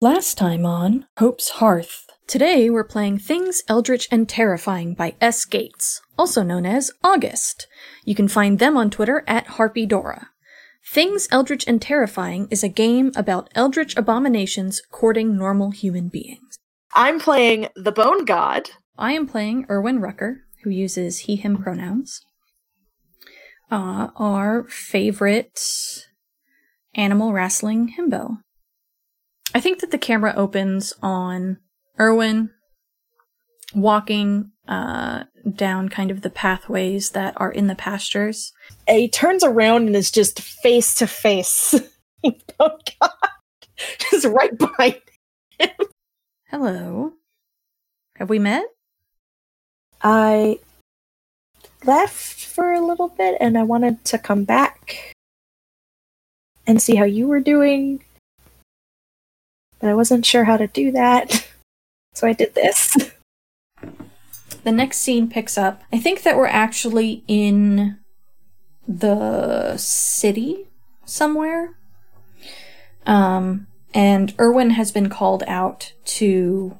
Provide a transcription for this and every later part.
Last time on Hope's Hearth. Today we're playing Things Eldritch and Terrifying by S. Gates, also known as August. You can find them on Twitter at HarpyDora. Things Eldritch and Terrifying is a game about eldritch abominations courting normal human beings. I'm playing the Bone God. I am playing Erwin Rucker, who uses he, him pronouns. Uh, our favorite animal wrestling himbo. I think that the camera opens on Erwin walking uh, down kind of the pathways that are in the pastures. He turns around and is just face to face. Oh God! Just right behind him. Hello. Have we met? I left for a little bit and I wanted to come back and see how you were doing. But I wasn't sure how to do that. So I did this. The next scene picks up. I think that we're actually in the city somewhere. Um, and Erwin has been called out to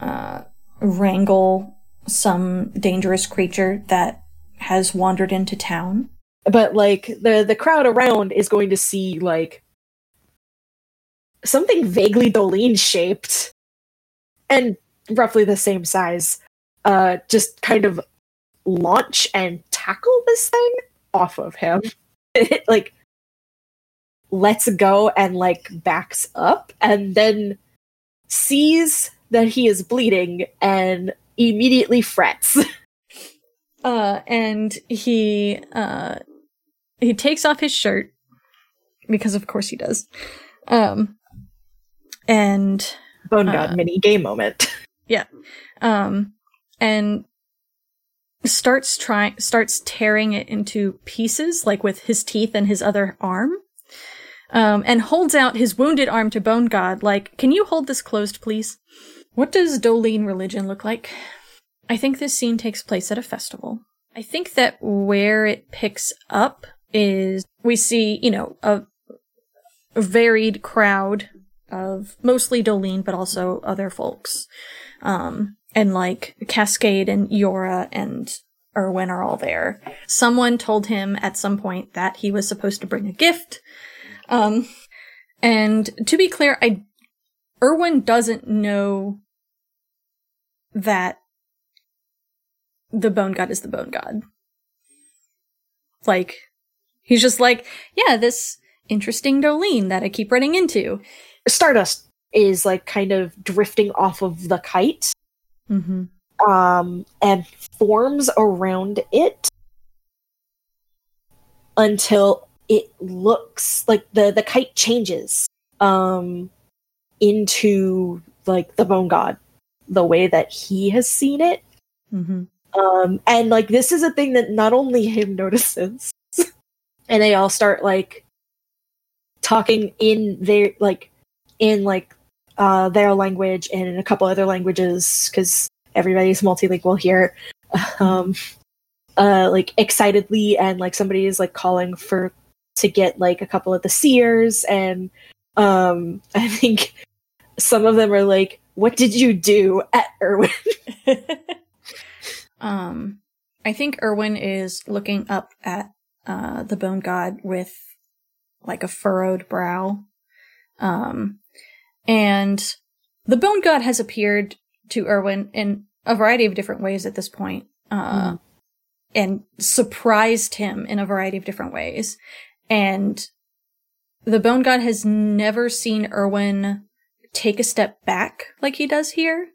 uh, wrangle some dangerous creature that has wandered into town. But like the the crowd around is going to see like something vaguely Dolene shaped and roughly the same size uh just kind of launch and tackle this thing off of him. It like lets go and like backs up and then sees that he is bleeding and immediately frets. Uh, and he uh, he takes off his shirt because, of course, he does. Um, and Bone God Uh, mini game moment. yeah, um, and starts trying starts tearing it into pieces, like with his teeth and his other arm. Um, and holds out his wounded arm to Bone God, like, "Can you hold this closed, please?" What does Dolene religion look like? I think this scene takes place at a festival. I think that where it picks up is we see, you know, a varied crowd of mostly Dolene, but also other folks. Um, and like Cascade and Yora and Erwin are all there. Someone told him at some point that he was supposed to bring a gift. Um, and to be clear, I, Erwin doesn't know that the bone god is the bone god. Like, he's just like, yeah, this interesting Dolene that I keep running into. Stardust is like kind of drifting off of the kite Mm-hmm. um and forms around it until it looks like the the kite changes um into like the bone god the way that he has seen it Mm-hmm. um and like this is a thing that not only him notices and they all start like talking in their like in like uh their language and in a couple other languages because everybody's multilingual here um uh like excitedly and like somebody is like calling for to get like a couple of the seers and um i think some of them are like what did you do at erwin um, I think Erwin is looking up at uh, the bone god with like a furrowed brow. Um, and the bone god has appeared to Erwin in a variety of different ways at this point, uh, and surprised him in a variety of different ways. And the bone god has never seen Erwin take a step back like he does here.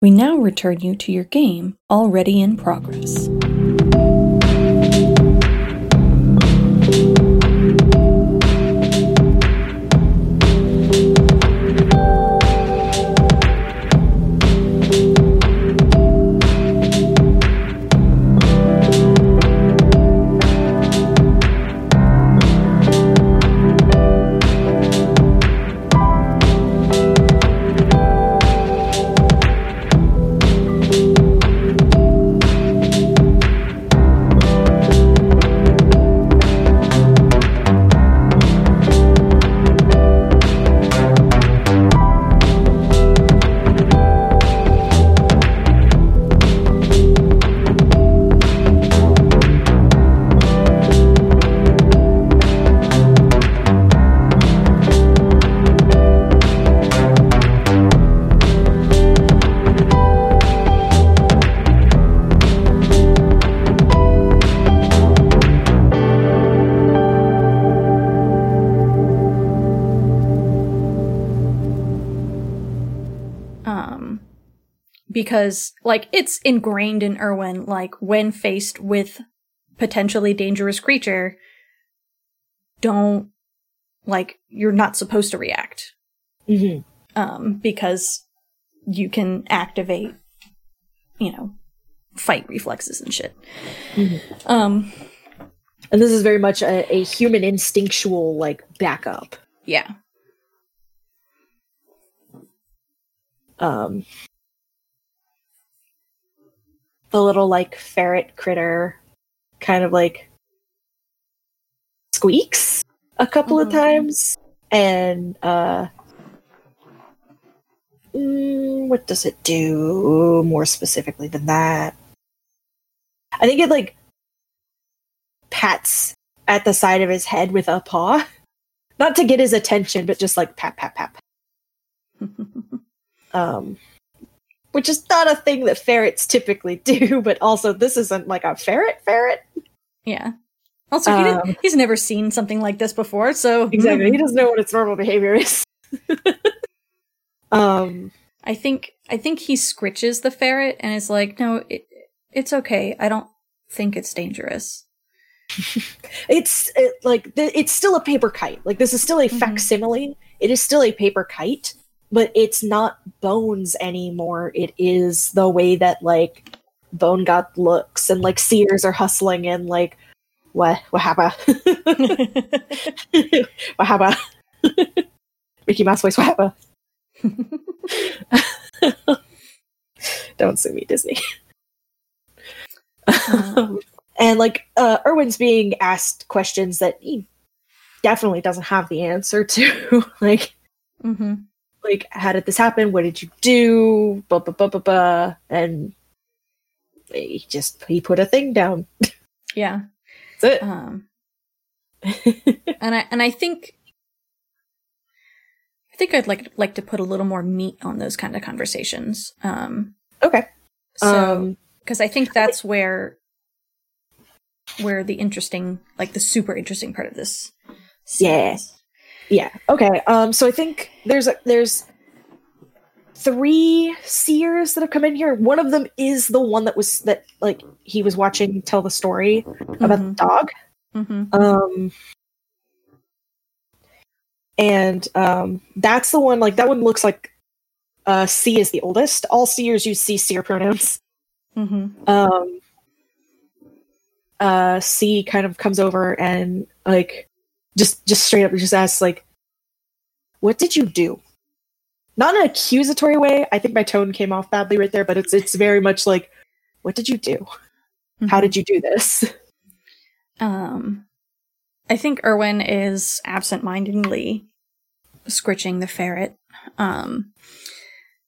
We now return you to your game already in progress. Because like it's ingrained in Erwin like when faced with potentially dangerous creature don't like you're not supposed to react hmm um because you can activate you know fight reflexes and shit Mhm. um And this is very much a, a human instinctual like backup. yeah Um, the little like ferret critter kind of like squeaks a couple of Mhm. times. And uh mm, what does it do more specifically than that? I think it like pats at the side of his head with a paw. Not to get his attention but just like pat pat pat um, which is not a thing that ferrets typically do, but also this isn't like a ferret ferret. yeah also he Um, he's never seen something like this before so Exactly, he doesn't know what its normal behavior is. um, I think I think he scritches the ferret and is like, "No, it, it's okay. I don't think it's dangerous." it's it, like th- it's still a paper kite. Like this is still a Mhm. facsimile. It is still a paper kite, but it's not bones anymore. It is the way that like Bone God looks, and like seers are hustling in like. What what happened? what happened? Mickey Mouse voice. What happened? Don't sue me, Disney. Um, and like uh Erwin's being asked questions that he definitely doesn't have the answer to. like hmm like how did this happen? What did you do? Blah blah blah blah blah. And he just he put a thing down. Yeah. That's it Um, and I and I think I think I'd like like to put a little more meat on those kind of conversations. Um, okay. so um because I think that's where where the interesting, like the super interesting part of this. Yeah. series- Yeah. Okay. Um. So I think there's a, there's three seers that have come in here. One of them is the one that was that like he was watching tell the story about the Mhm. dog. Mhm. Um. And um, that's the one. Like that one looks like uh, C is the oldest. All seers use C seer pronouns. Mhm. Um. Uh, C kind of comes over and like just just straight up just asks like, "What did you do?" Not in an accusatory way. I think my tone came off badly right there, but it's it's very much like, "What did you do? How Mhm. did you do this?" Um, I think Erwin is absent-mindedly scritching the ferret, um,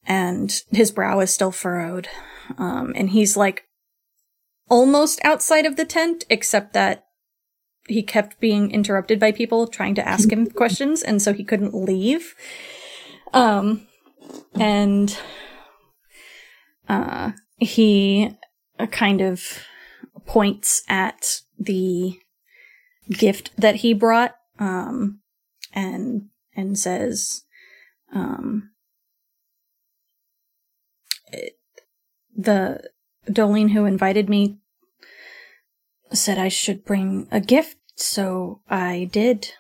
and his brow is still furrowed, um, and he's like almost outside of the tent, except that he kept being interrupted by people trying to ask him questions, and so he couldn't leave. Um, and uh, he uh, kind of points at the gift that he brought um and and says um it- the Dolene who invited me said I should bring a gift so I did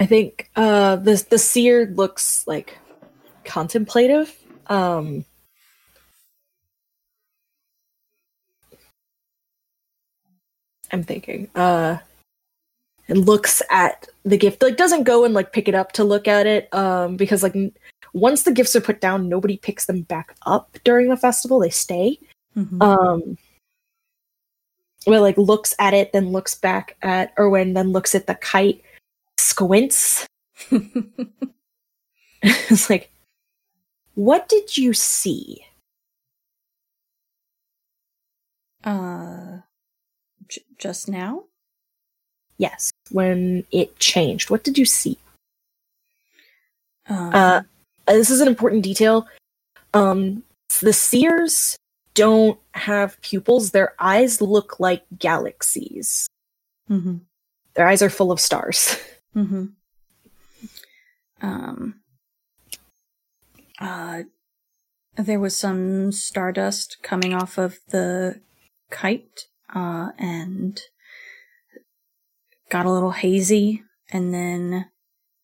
I think uh the the seer looks like contemplative. Um I'm thinking. Uh and looks at the gift. Like doesn't go and like pick it up to look at it um because like once the gifts are put down nobody picks them back up during the festival. They stay. Mhm. Um well like looks at it then looks back at Erwin then looks at the kite squints it's like, what did you see? uh j- just now Yes, when it changed. What did you see? um, Uh, this is an important detail. Um, the seers don't have pupils. Their eyes look like galaxies. mhm. Their eyes are full of stars. Mm-hmm. Um, uh, there was some stardust coming off of the kite, uh, and got a little hazy, and then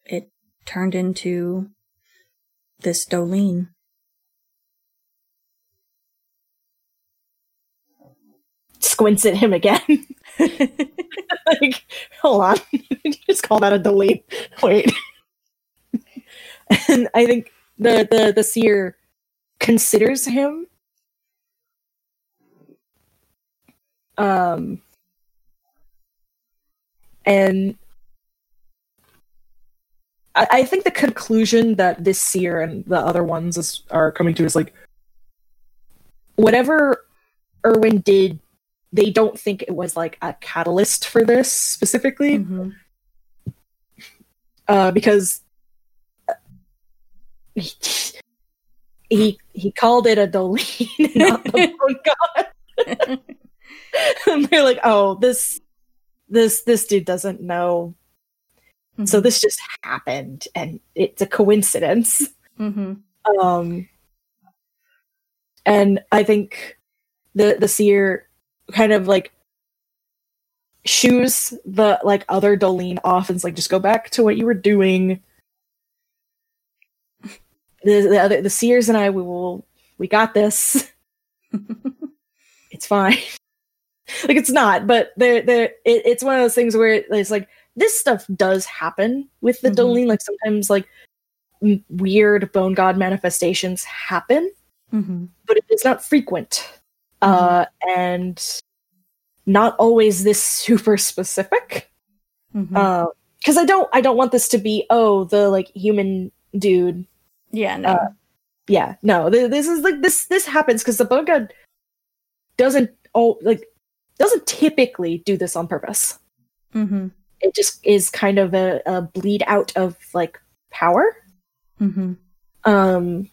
it turned into this Dolene. Squints at him again. like, hold on. just call that a delete. Wait. and I think the, the the seer considers him um and I, I think the conclusion that this seer and the other ones is, are coming to is like whatever Erwin did, they don't think it was like a catalyst for this specifically, Mhm. uh, because he he called it a Dolene, not the god. and they're like, oh, this this this dude doesn't know so Mhm. this just happened and it's a coincidence Mhm. um and i think the the seer kind of like shoes the like other dolene off and is like just go back to what you were doing the, the other the seers and i we will we got this it's fine like it's not but they're they're it, it's one of those things where it's like this stuff does happen with the Mhm. Dolene. Like sometimes like m- weird bone god manifestations happen, Mhm. but it's not frequent. Uh and not always this super specific. Mhm. Uh because I don't I don't want this to be, oh, the like human dude. yeah, no. uh, Yeah, no, th- this is like this this happens because the bone god doesn't oh like doesn't typically do this on purpose. Mhm. It just is kind of a, a bleed out of like power. Mhm. Um,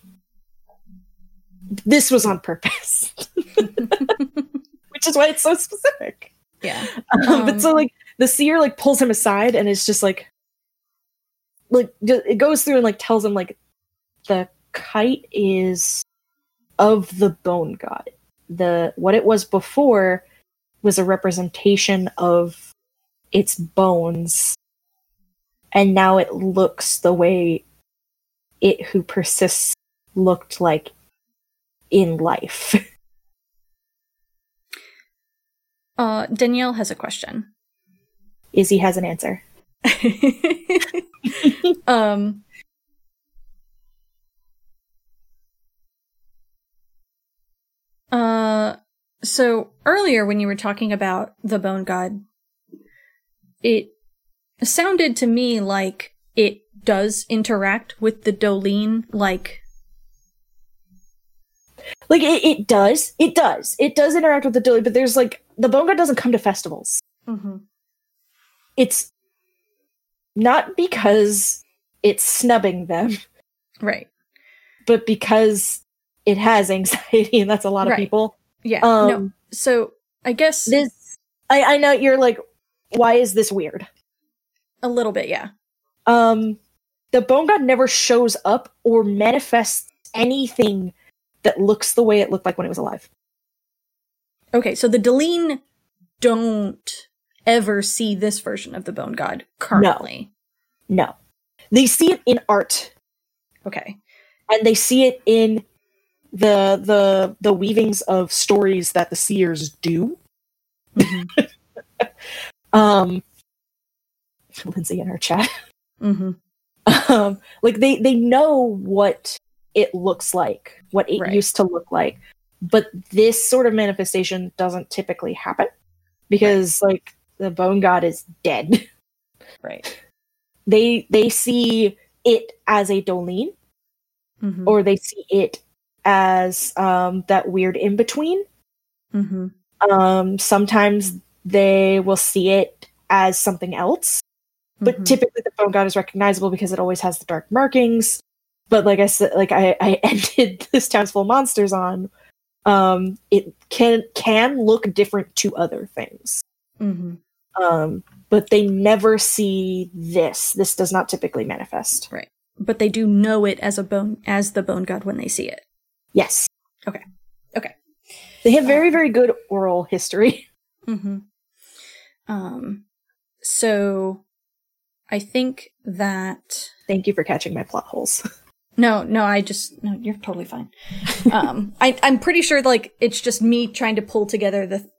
this was on purpose, which is why it's so specific. yeah. Um, Um, but so like the seer like pulls him aside and it's just like like it goes through and like tells him like the kite is of the bone god. The what it was before was a representation of its bones and now it looks the way it who persists looked like in life. Uh, Danielle has a question. Izzy has an answer. um, uh, so earlier when you were talking about the bone god, it sounded to me like it does interact with the Dolene, like, Like it, it does, it does, it does interact with the Dilly, but there's like the Bone God doesn't come to festivals. It's not because it's snubbing them, right. but because it has anxiety, and that's a lot of Right. people. Yeah. Um, no. So I guess This, I, I know you're like, why is this weird? a little bit, yeah. Um, the Bone God never shows up or manifests anything that looks the way it looked like when it was alive. Okay, so the Dolene don't ever see this version of the Bone God currently. No, they see it in art Okay. and they see it in the the the weavings of stories that the seers do. Mhm. Um, Lindsay in her chat, hmm um, like they they know what it looks like, what it Right. used to look like, but this sort of manifestation doesn't typically happen because like the bone god is dead. Right. they they see it as a Dolene, hmm or they see it as um, that weird in between. hmm Um, sometimes they will see it as something else, but Mhm. typically the bone god is recognizable because it always has the dark markings. But like I said, like I, I ended this town's full of monsters on, um, it can can look different to other things. hmm Um, but they never see this. This does not typically manifest. Right. but they do know it as a bone as the bone god when they see it. Yes. Okay. Okay. They have very, very good oral history. Mm-hmm. Um, so I think that Thank you for catching my plot holes. no, no, I just no, you're totally fine. um, I I'm pretty sure like it's just me trying to pull together the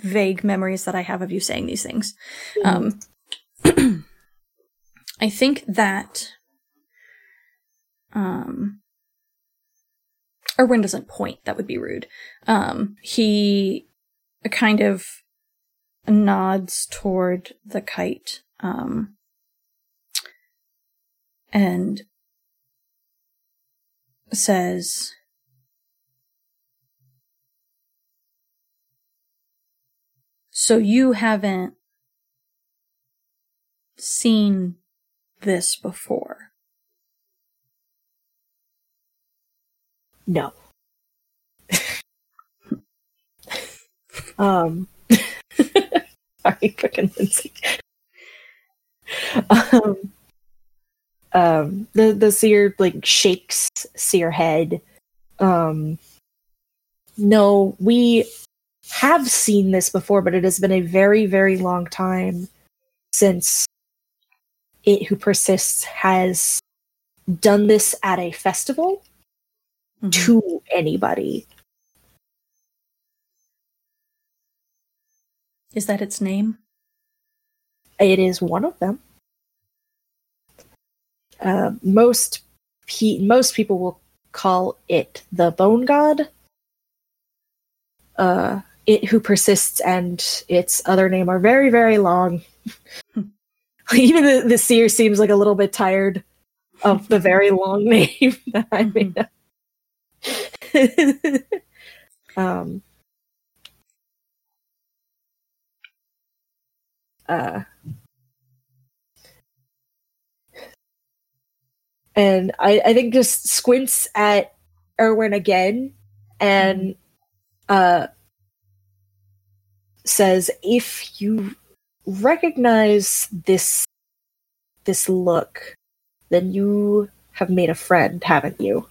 vague memories that I have of you saying these things. Um, I think that um Erwin doesn't point, that would be rude. Um he a kind of nods toward the kite um and says So you haven't seen this before. No. um sorry, fucking Lindsay. um, um the the seer like shakes seer head. Um no, we have seen this before, but it has been a very, very long time since it who persists has done this at a festival Mhm. to anybody. Is that its name? It is one of them. Uh, most pe- most people will call it the bone god. Uh, it who persists and its other name are very very long. Even the, the seer seems like a little bit tired of the very long name that I made up. um, uh, and I, I think just squints at Erwin again and uh, says, "If you recognize this this look, then you have made a friend, haven't you?"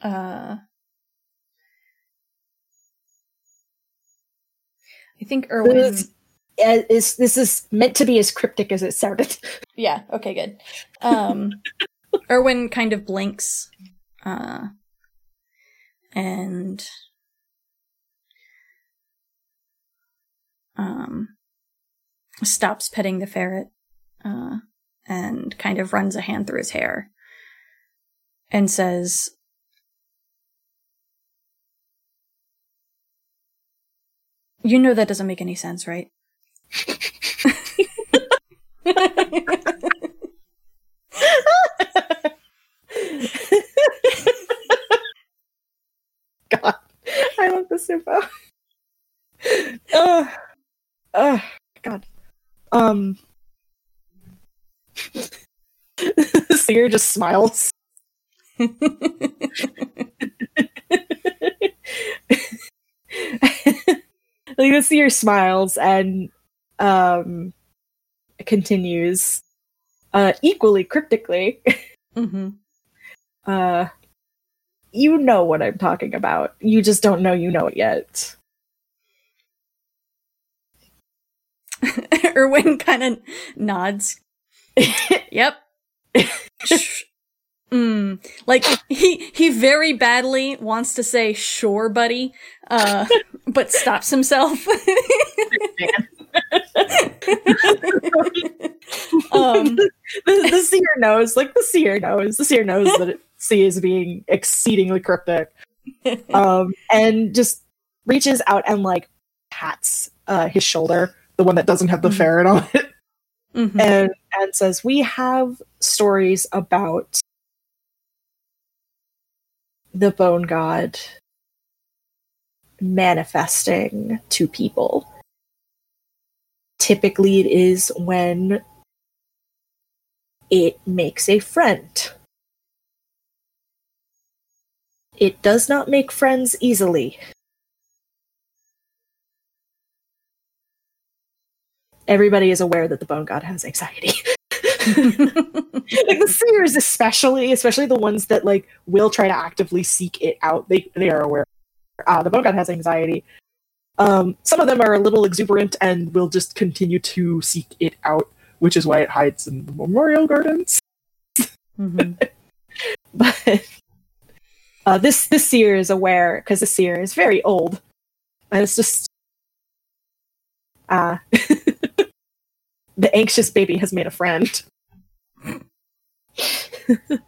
Uh, I think Erwin. This- is this is meant to be as cryptic as it sounded? Yeah. Okay. Good. Um, Erwin kind of blinks, uh, and um, stops petting the ferret, uh, and kind of runs a hand through his hair, and says, "You know that doesn't make any sense, right?" God, I love the super. uh, uh, God. Um. Seer just smiles. like the seer smiles and um continues uh equally cryptically hmm uh you know what i'm talking about you just don't know you know it yet Erwin kind of nods. Yep. Mm. Like he he very badly wants to say sure, buddy, uh, but stops himself. um, the, the seer knows like the seer knows the seer knows that it, C is being exceedingly cryptic um and just reaches out and like pats uh his shoulder the one that doesn't have the Mhm. ferret on it mhm. and and says we have stories about the bone god manifesting to people. Typically it is when it makes a friend. It does not make friends easily. Everybody is aware that the bone god has anxiety. like the seers especially especially the ones that like will try to actively seek it out they they are aware uh, the bone god has anxiety um some of them are a little exuberant and will just continue to seek it out which is why it hides in the memorial gardens Mhm. but uh, this this seer is aware because the seer is very old, and it's just uh, the anxious baby has made a friend.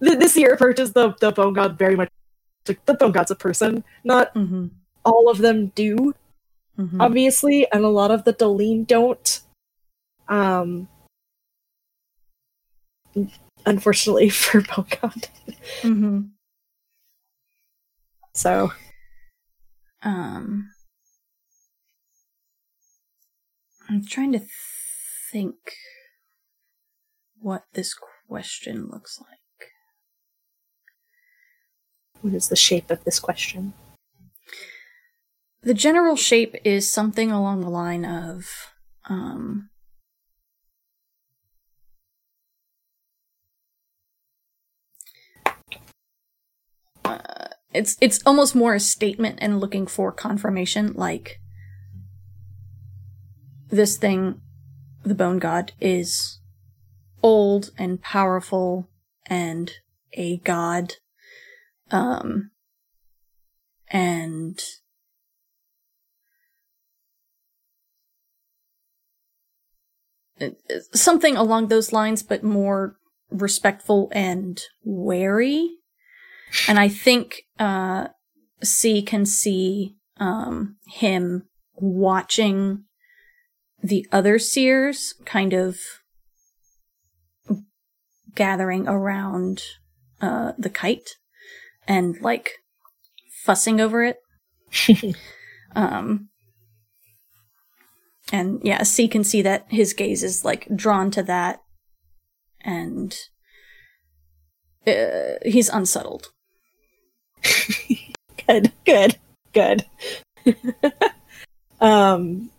the, year approaches the the bone god very much like the bone god's a person. Not Mhm. all of them do, Mhm. obviously, and a lot of the Dolene don't. Um, unfortunately for bone god. Mhm. So Um, I'm trying to think what this question looks like. What is the shape of this question? The general shape is something along the line of um, uh, it's it's almost more a statement and looking for confirmation like this thing the bone god is old and powerful and a god um and something along those lines, but more respectful and wary. And I think uh, C can see um, him watching the other seers kind of gathering around uh, the kite and like fussing over it. Um, and yeah, C can see that his gaze is like drawn to that, and uh, he's unsettled. good, good, good. um,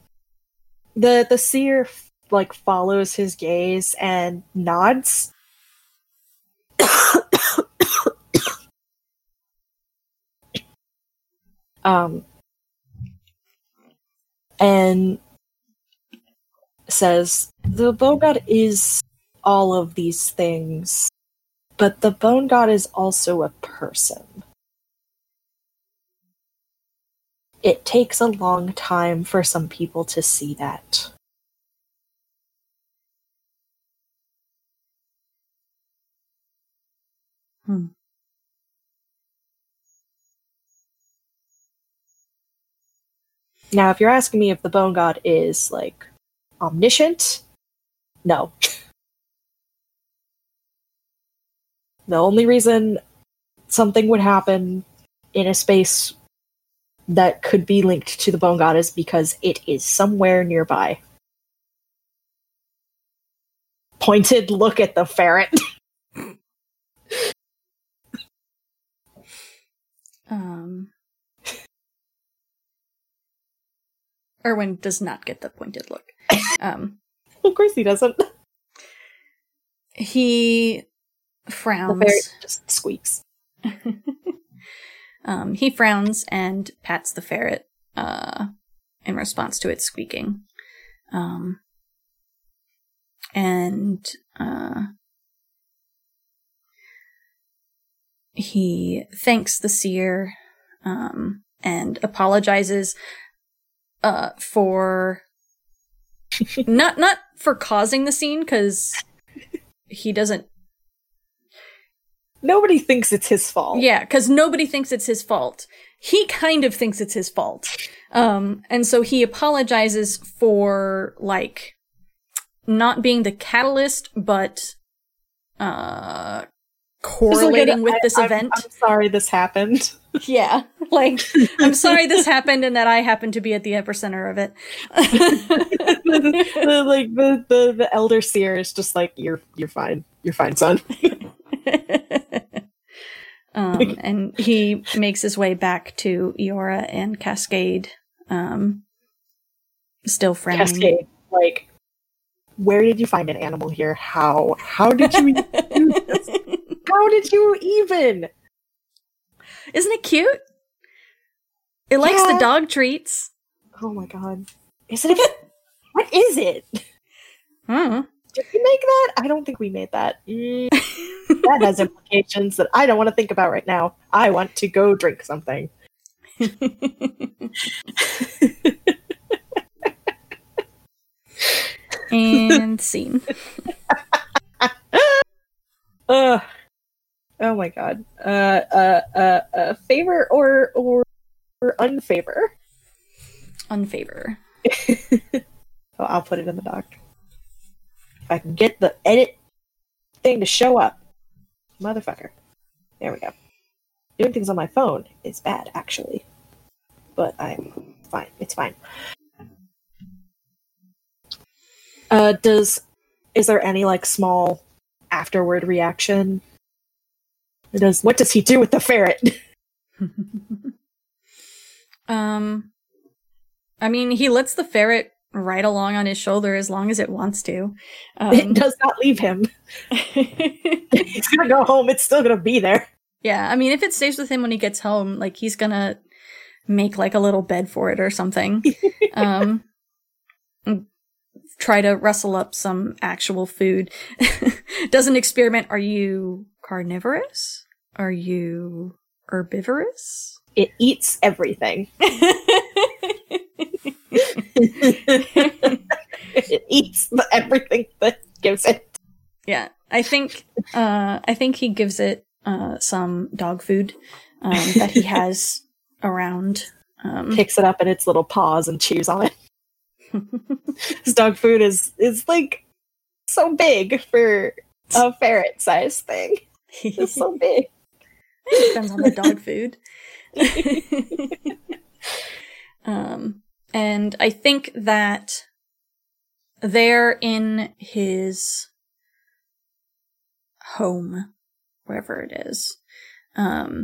the the seer like follows his gaze and nods. Um, and says the bone god is all of these things, but the bone god is also a person. It takes a long time for some people to see that. Hmm. Now, if you're asking me if the bone god is like omniscient, no. the only reason something would happen in a space that could be linked to the bone god is because it is somewhere nearby. Pointed look at the ferret. Um, Erwin does not get the pointed look. Um, of course he doesn't. he The frowns. ferret just squeaks. um, he frowns and pats the ferret uh, in response to its squeaking. Um, and uh, he thanks the seer um, and apologizes uh, for not not for causing the scene because he doesn't Nobody thinks it's his fault. yeah, because nobody thinks it's his fault. He kind of thinks it's his fault. Um, and so he apologizes for, like, not being the catalyst, but, uh, Just look at correlating it, with I- this I'm- event. I'm sorry this happened. yeah. Like, I'm sorry this happened and that I happened to be at the epicenter of it. the, the- like the, the the elder seer is just like you're you're fine you're fine son um, and he makes his way back to Eora and Cascade. Um, still frowning. Cascade. Like, where did you find an animal here? How? How did you do this? How did you even? Isn't it cute? It likes Yeah. the dog treats. Oh my god. Is it? A, what is it? Hmm. Did we make that? I don't think we made that. Mm, that has implications that I don't want to think about right now. I want to go drink something. and scene. Ugh. Oh my god. Uh, uh, uh, uh, favor or or, or unfavor? Unfavor. Oh, I'll put it in the doc. If I can get the edit thing to show up. Motherfucker. There we go. Doing things on my phone is bad, actually. But I'm fine. It's fine. Uh, does is there any like small afterward reaction? Does what does he do with the ferret? um, I mean, he lets the ferret ride along on his shoulder as long as it wants to. it Um, does not leave him. He's gonna go home. It's still gonna be there. yeah, I mean, if it stays with him when he gets home, like he's gonna make like a little bed for it or something. um, try to rustle up some actual food. Does an experiment. Are you carnivorous? Are you herbivorous? It eats everything. it eats the, everything that gives it. Yeah, I think uh, I think he gives it uh, some dog food um, that he has around. Um, Picks it up in its little paws and chews on it. His dog food is is like so big for a ferret size thing. It's so big. Depends on the dog food. um, and I think that there in his home, wherever it is, um,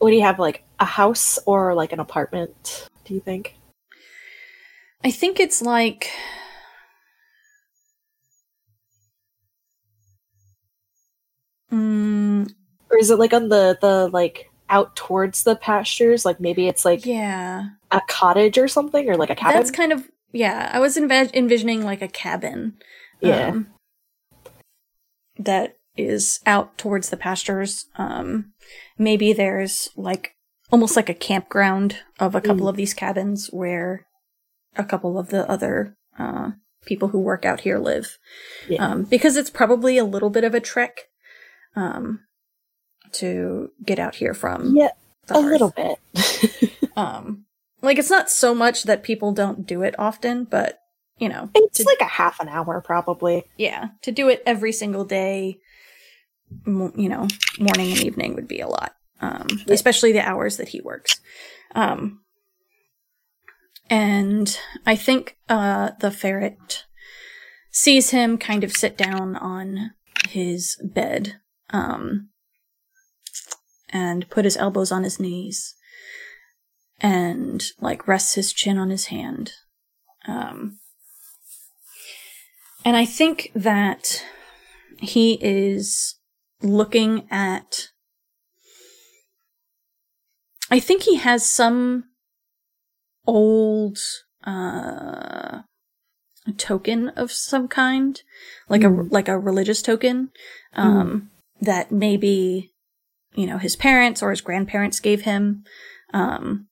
Would he have like a house or like an apartment? Do you think? I think it's like Mm, Or is it like on the the like out towards the pastures? Like maybe it's like yeah. a cottage or something, or like a cabin. That's kind of yeah. I was env- envisioning like a cabin. Yeah. um, that is out towards the pastures. Um, maybe there's like almost like a campground of a couple Mm. of these cabins where a couple of the other uh, people who work out here live. Yeah. Um, because it's probably a little bit of a trek um, to get out here from. yeah, a little bit. Um, like it's not so much that people don't do it often, but you know, it's to- like a half an hour probably. yeah, to do it every single day, mo- you know, morning and evening would be a lot, um, Yeah. especially the hours that he works. Um, and I think uh, the ferret sees him kind of sit down on his bed um, and put his elbows on his knees and like rests his chin on his hand. Um, and I think that he is looking at. I think he has some old uh, token of some kind, like a Mm. like a religious token, um, that maybe you know his parents or his grandparents gave him. Um,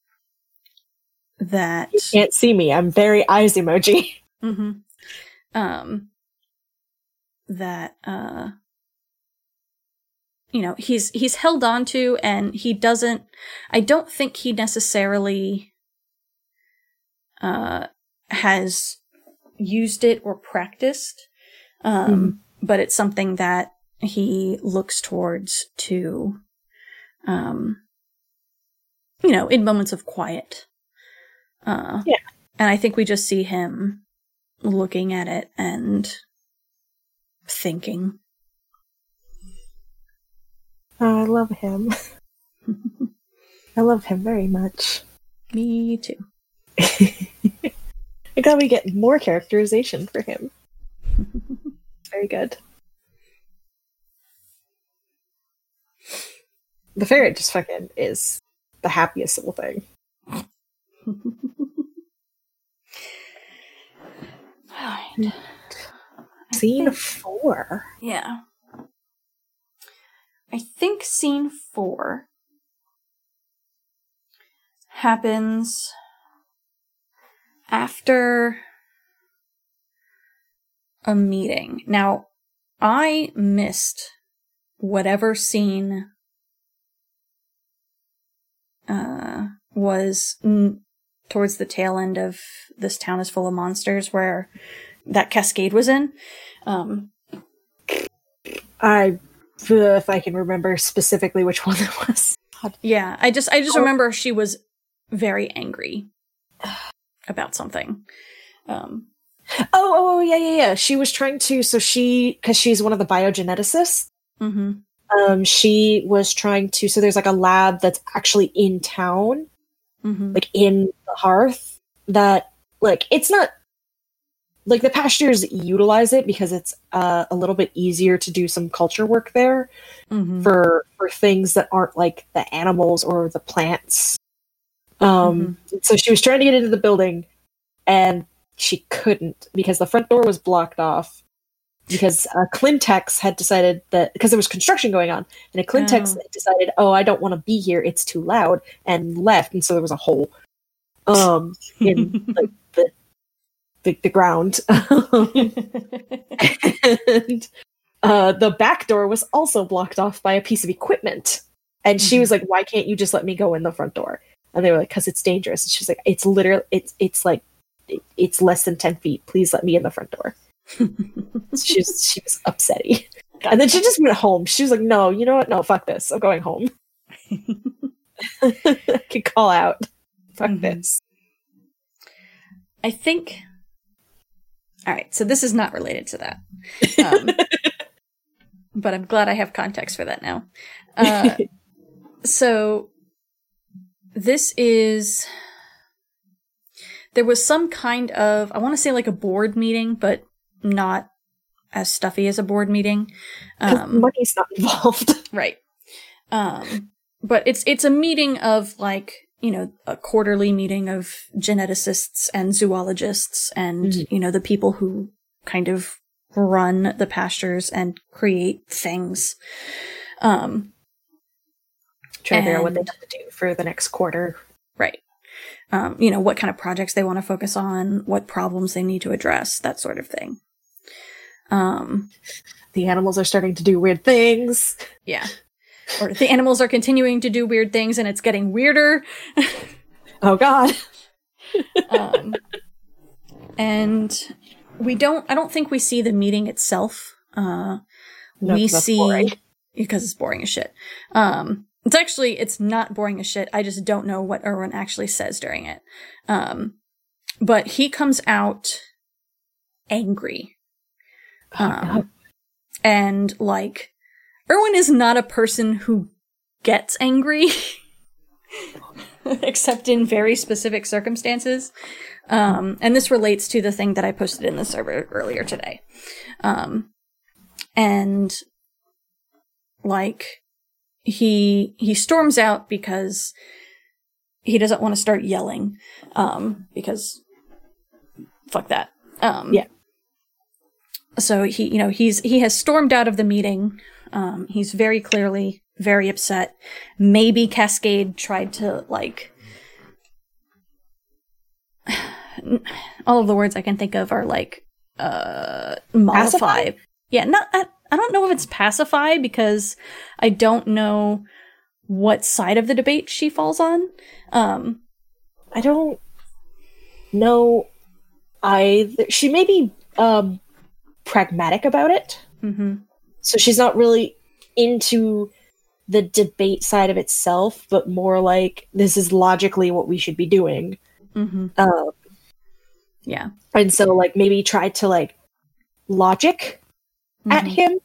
that You can't see me. I'm very eyes emoji. hmm Um, that uh, you know, he's he's held on to, and he doesn't. I don't think he necessarily uh has used it or practiced. Um, but it's something that he looks towards to, um, you know, in moments of quiet. Uh, Yeah. And I think we just see him looking at it and thinking. I love him. I love him very much. Me too. I'm glad we get more characterization for him. Very good. The ferret just fucking is the happiest little thing. Alright. Scene four. Yeah. I think scene four happens after a meeting. Now, I missed whatever scene uh, was n- towards the tail end of This Town is Full of Monsters, where that Cascade was in. Um, I, if I can remember specifically which one it was. Yeah, I just I just Oh. remember she was very angry about something. Um Oh, oh, oh, yeah, yeah, yeah. She was trying to. So she, because she's one of the biogeneticists. mhm. Um, she was trying to. So there's like a lab that's actually in town, Mhm. like in the hearth. That like it's not like the pastures utilize it because it's uh, a little bit easier to do some culture work there Mhm. for for things that aren't like the animals or the plants. Um, so she was trying to get into the building, and she couldn't because the front door was blocked off. Because uh, Clintex had decided that because there was construction going on, and a Clintex Oh. decided, "Oh, I don't want to be here; it's too loud," and left. And so there was a hole um, in like the the, the ground. and uh, the back door was also blocked off by a piece of equipment. And she Mhm. was like, "Why can't you just let me go in the front door?" And they were like, "Cause it's dangerous." And she was like, "It's literally, it's it's like, it, it's less than ten feet. Please let me in the front door." She was she was upsetty, and then she just went home. She was like, "No, you know what? No, fuck this. I'm going home. I can call out. Fuck Mhm. this." I think All right, so this is not related to that. Um, but I'm glad I have context for that now. Uh, so this is there was some kind of I want to say like a board meeting, but not as stuffy as a board meeting. Um, money's not involved. right. Um, but it's it's a meeting of like you know a quarterly meeting of geneticists and zoologists and Mhm. you know the people who kind of run the pastures and create things. Um, Trying to figure out what they have to do for the next quarter. Right. Um, you know, what kind of projects they want to focus on, what problems they need to address, that sort of thing. Um, The animals are starting to do weird things. yeah. Or the animals are continuing to do weird things and it's getting weirder. Oh god. Um, and we don't, I don't think we see the meeting itself. Uh, No, we see, boring. because it's boring as shit. Um, it's actually, it's not boring as shit. I just don't know what Erwin actually says during it. Um, but he comes out angry. Um, and like, Erwin is not a person who gets angry, except in very specific circumstances. Um, and this relates to the thing that I posted in the server earlier today. Um, and like, he, he storms out because he doesn't want to start yelling, um, because fuck that. Um, Yeah. So he, you know, he's, he has stormed out of the meeting. Um, he's very clearly very upset. Maybe Cascade tried to like, all of the words I can think of are like, uh, modify. Pacify? Yeah, not, I, I don't know if it's pacify because I don't know what side of the debate she falls on. Um, I don't know either. She may be um, pragmatic about it. mhm. So she's not really into the debate side of itself, but more like this is logically what we should be doing. hmm Uh, Yeah. and so, like, maybe try to like logic at Mhm. him,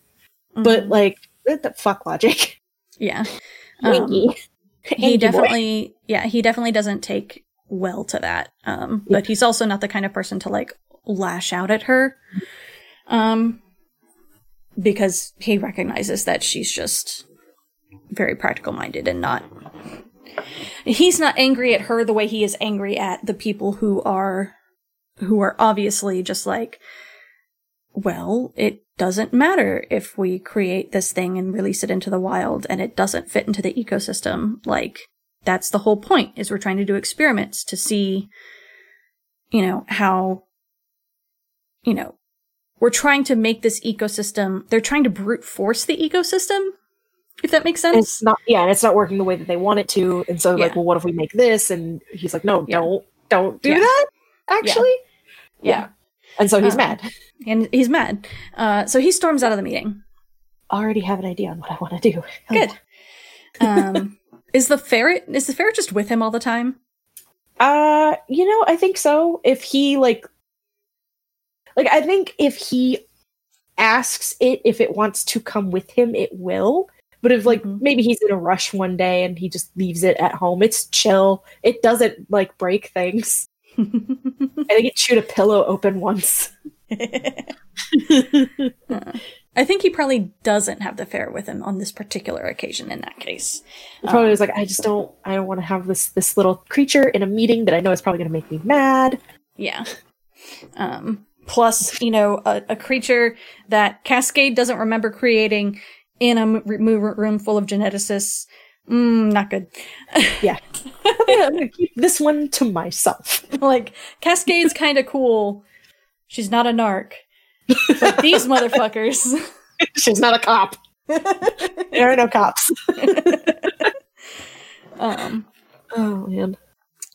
but Mhm. like, what the fuck logic? yeah. Um, he definitely, yeah, he definitely doesn't take well to that. Um, but he's also not the kind of person to like lash out at her. Um, because he recognizes that she's just very practical minded and not he's not angry at her the way he is angry at the people who are who are obviously just like well it doesn't matter if we create this thing and release it into the wild and it doesn't fit into the ecosystem. Like that's the whole point is we're trying to do experiments to see you know how you know we're trying to make this ecosystem they're trying to brute force the ecosystem if that makes sense. And it's not yeah, and it's not working the way that they want it to. And so Yeah. like, well, what if we make this? And he's like, no, Yeah. don't, don't do Yeah. that. Actually, yeah. And so he's Um, mad. and he's mad. Uh, so he storms out of the meeting. I Already have an idea on what I want to do. Good. Um, is the ferret is the ferret just with him all the time? Uh, you know, I think so. If he like like I think if he asks it if it wants to come with him, it will. But if like Mhm. maybe he's in a rush one day and he just leaves it at home, it's chill. It doesn't like break things. I think it chewed a pillow open once. Uh, I think he probably doesn't have the ferret with him on this particular occasion. In that case, He probably Um, was like, I just don't I don't want to have this this little creature in a meeting that I know is probably gonna make me mad. yeah. Um, plus, you know, a, a creature that Cascade doesn't remember creating in a m- room full of geneticists. Mm, not good. I'm I'm gonna keep this one to myself. like Cascade's kind of cool. She's not a narc, but these motherfuckers. She's not a cop. There are no cops. um. Oh man.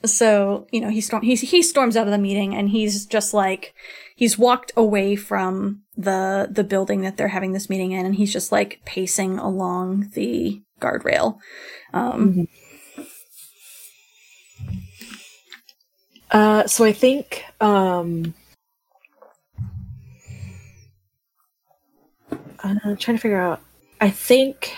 So you know he storm he he storms out of the meeting and he's just like he's walked away from the the building that they're having this meeting in and he's just like pacing along the guardrail. Um. Uh, so I think um, I'm trying to figure out. I think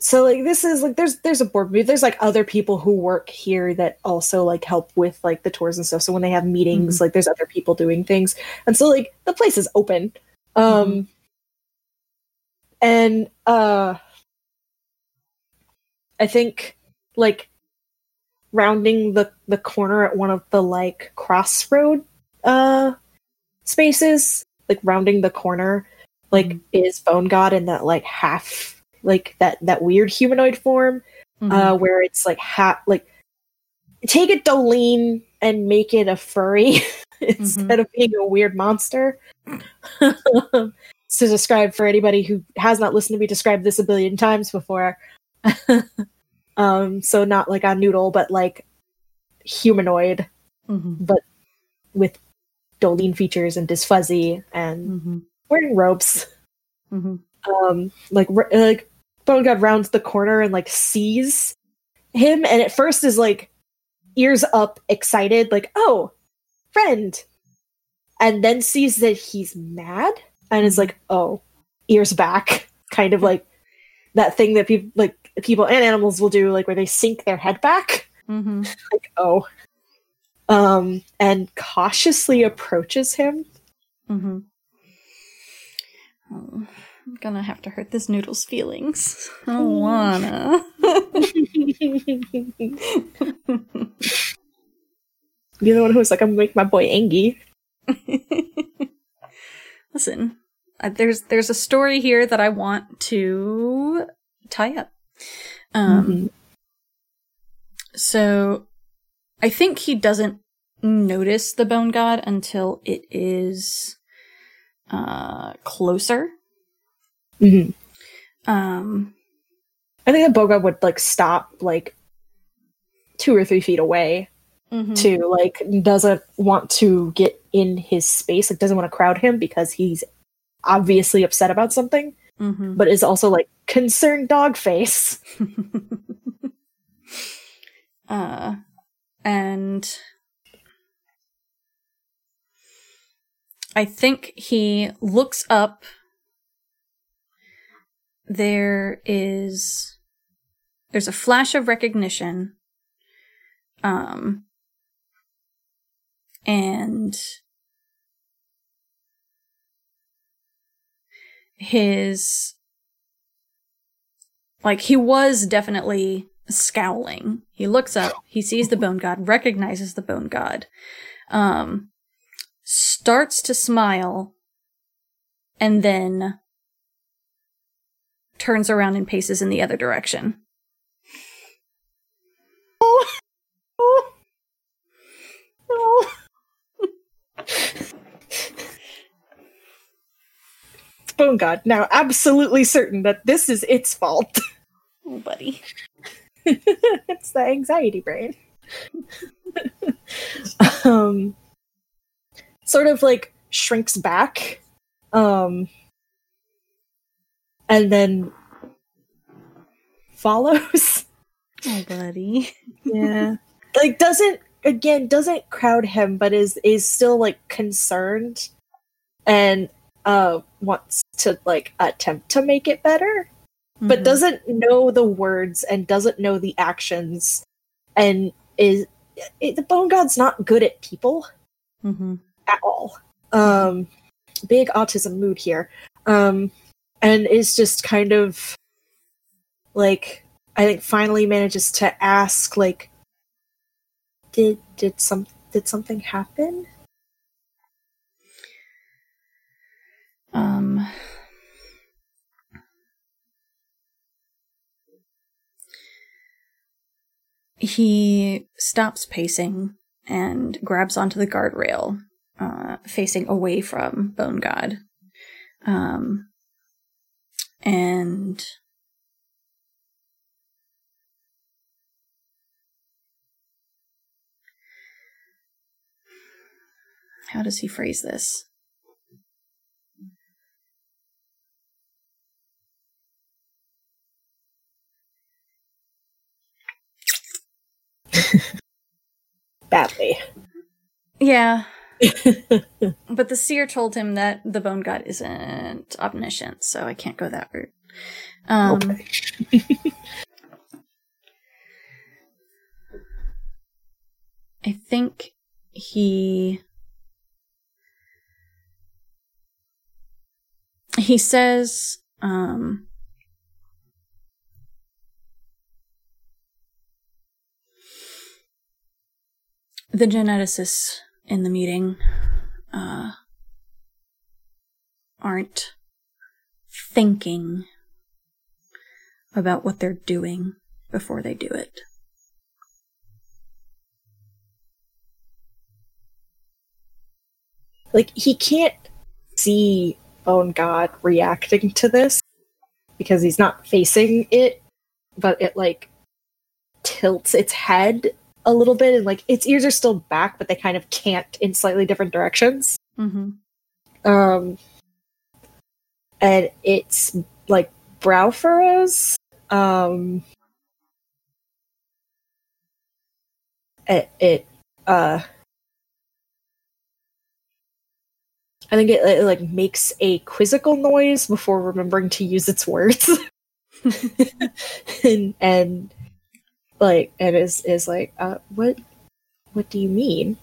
so. Like this is like there's there's a board meeting. There's like other people who work here that also like help with like the tours and stuff. So when they have meetings, like there's other people doing things, and so like the place is open. Um, and uh, I think like rounding the the corner at one of the like crossroad uh spaces like rounding the corner like Mhm. is bone god in that like half like that that weird humanoid form mhm. uh where it's like half like take a Dolene and make it a furry instead of being a weird monster to describe for anybody who has not listened to me describe this a billion times before um so not like a noodle but like humanoid Mhm. with Dolene features and is fuzzy and Mhm. wearing robes Mhm. um like like bone god rounds the corner and like sees him and at first is like ears up excited like oh friend! And then sees that he's mad and is like oh ears back kind of like that thing that people like people and animals will do like where they sink their head back. Mhm. like oh. Um and cautiously approaches him. Mhm. Oh, I'm gonna have to hurt this noodle's feelings. I don't wanna. You're the one who's like, I'm gonna make my boy angry. Listen, uh, there's there's a story here that I want to tie up. Um, Mhm. so I think he doesn't notice the bone god until it is uh closer. Mhm. Um, I think that Boga would like stop like two or three feet away mhm. to like doesn't want to get in his space, like doesn't want to crowd him because he's obviously upset about something, Mhm. but is also like concerned dog face. uh, and I think he looks up. There is there's a flash of recognition Um, and his like he was definitely scowling. He looks up, he sees the bone god, recognizes the bone god, um, starts to smile, and then turns around and paces in the other direction. Oh, oh, oh. Bone God now absolutely certain that this is its fault. Oh, buddy. it's the anxiety brain. um, sort of like shrinks back, um, and then follows. Oh, buddy. yeah, like doesn't again doesn't crowd him, but is is still like concerned, and uh wants to like attempt to make it better but Mhm. doesn't know the words and doesn't know the actions and is it, the bone god's not good at people Mhm. at all um big autism mood here um and is just kind of like i think finally manages to ask like did did some did something happen Um. He stops pacing and grabs onto the guardrail, uh, facing away from Bone God. Um, and how does he phrase this? badly Yeah. but the seer told him that the bone god isn't omniscient, so I can't go that route. Um, Okay. I think he he says um the geneticists in the meeting uh aren't thinking about what they're doing before they do it. like he can't see bone god reacting to this because he's not facing it but it like tilts its head a little bit and like its ears are still back but they kind of can't in slightly different directions Mm-hmm. um and it's like brow furrows um it, it uh I think it, it like makes a quizzical noise before remembering to use its words, and and like and is is like, uh, what what do you mean?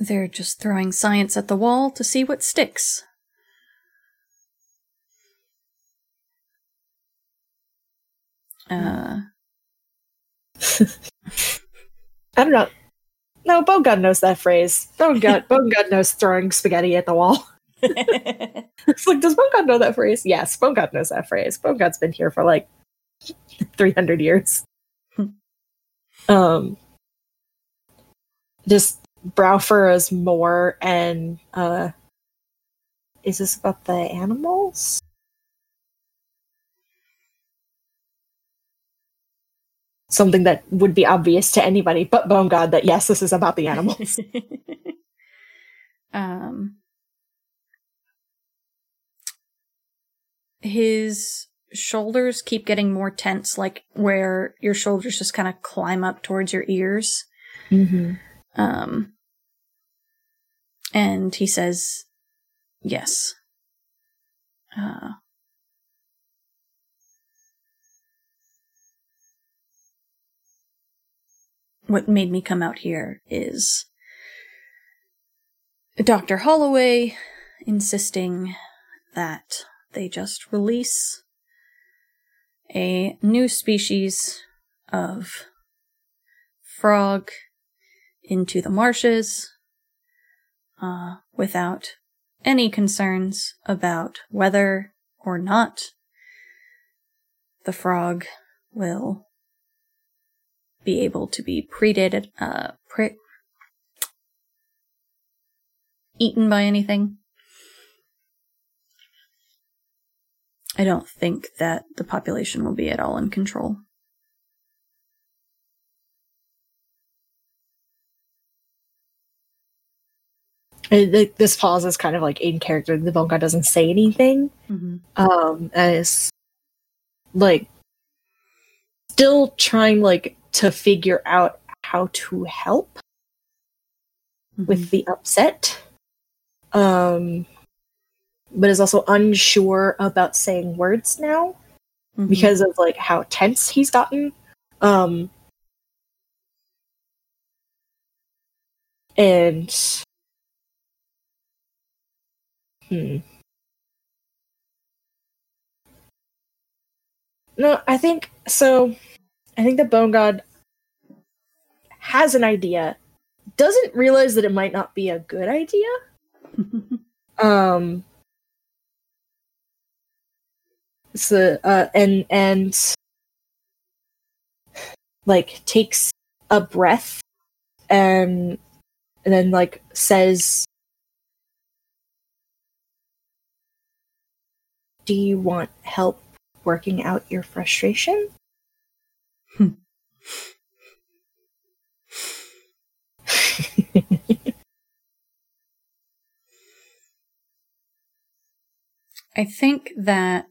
They're just throwing science at the wall to see what sticks. Uh, I don't know. No, Bone God knows that phrase. Bone God, Bone God knows throwing spaghetti at the wall. It's like, does Bone God know that phrase? Yes, Bone God knows that phrase. Bone God's been here for like 300 years. Hmm. um, just brow furrows more and, uh, is this about the animals? Something that would be obvious to anybody but Bone God that yes, this is about the animals. um, his shoulders keep getting more tense, like where your shoulders just kind of climb up towards your ears. mm-hmm. Um, and he says, "Yes." Uh, what made me come out here is Dr. Holloway insisting that they just release a new species of frog into the marshes uh, without any concerns about whether or not the frog will be able to be predated, uh, pre- eaten by anything. I don't think that the population will be at all in control. This pause is kind of like in character. The god doesn't say anything. Mm-hmm. Um, and it's like still trying like to figure out how to help Mm-hmm. with the upset. Um, but is also unsure about saying words now Mhm. because of like how tense he's gotten. Um, and hmm. No, I think so. I think the bone god has an idea, doesn't realize that it might not be a good idea. Um, so uh, and and like takes a breath and and then like says do you want help working out your frustration I think that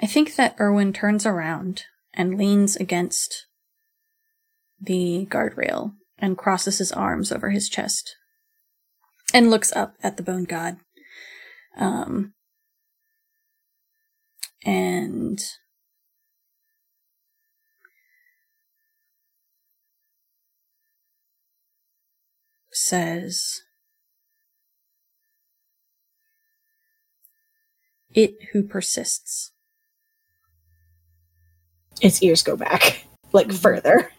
I think that Erwin turns around and leans against the guardrail and crosses his arms over his chest and looks up at the bone god. Um, and says, It who persists. its ears go back like further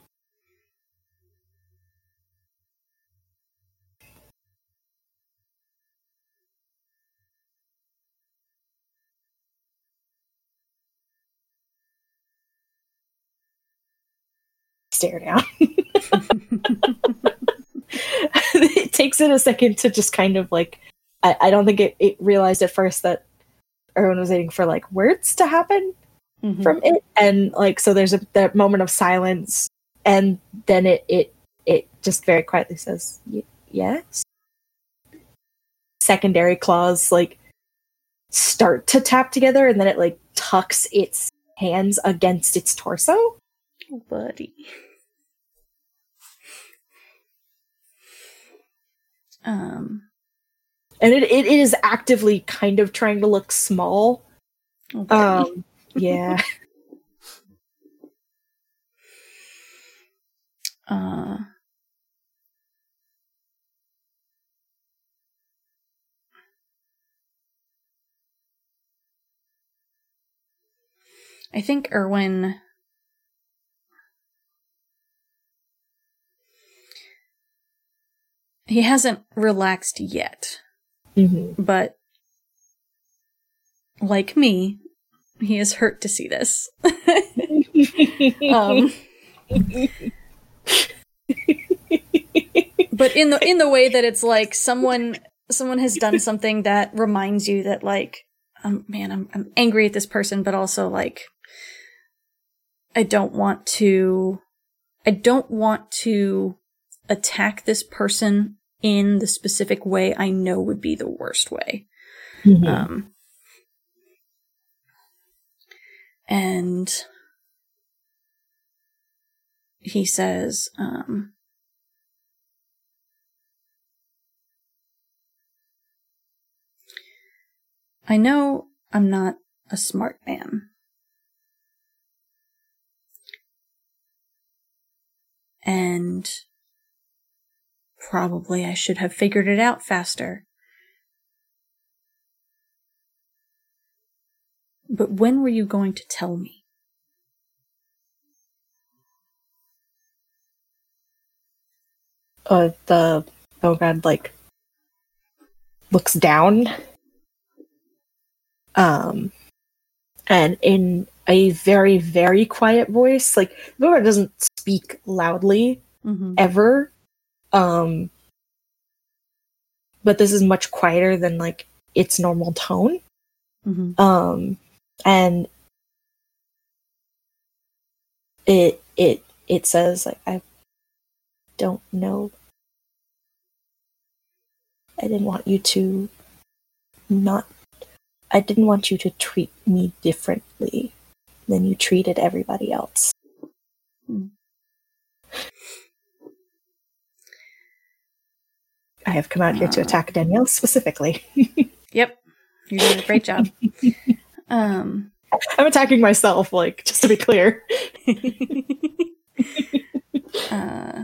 stare down. It takes it a second to just kind of like I, I don't think it, it realized at first that everyone was waiting for like words to happen Mhm. from it. And like so there's a that moment of silence. And then it it it just very quietly says "Y- yes. Secondary claws like start to tap together and then it like tucks its hands against its torso. Oh, buddy. Um, and it, it is actively kind of trying to look small buddy. um yeah uh, I think Erwin. He hasn't relaxed yet, Mhm. but like me, he is hurt to see this. um, but in the in the way that it's like someone someone has done something that reminds you that like um, man I'm I'm angry at this person but also like I don't want to I don't want to attack this person in the specific way I know would be the worst way Mhm. um And he says, um, I know I'm not a smart man. And probably I should have figured it out faster. But when were you going to tell me? Uh, the oh god, like looks down. Um, and in a very very quiet voice, like Bone God doesn't speak loudly Mm-hmm. ever. Um, but this is much quieter than like its normal tone. Mm-hmm. um and it it it says like i don't know i didn't want you to not i didn't want you to treat me differently than you treated everybody else Hmm. I have come out here to attack danielle specifically Yep. You're doing a great job. um, i'm attacking myself like just to be clear uh,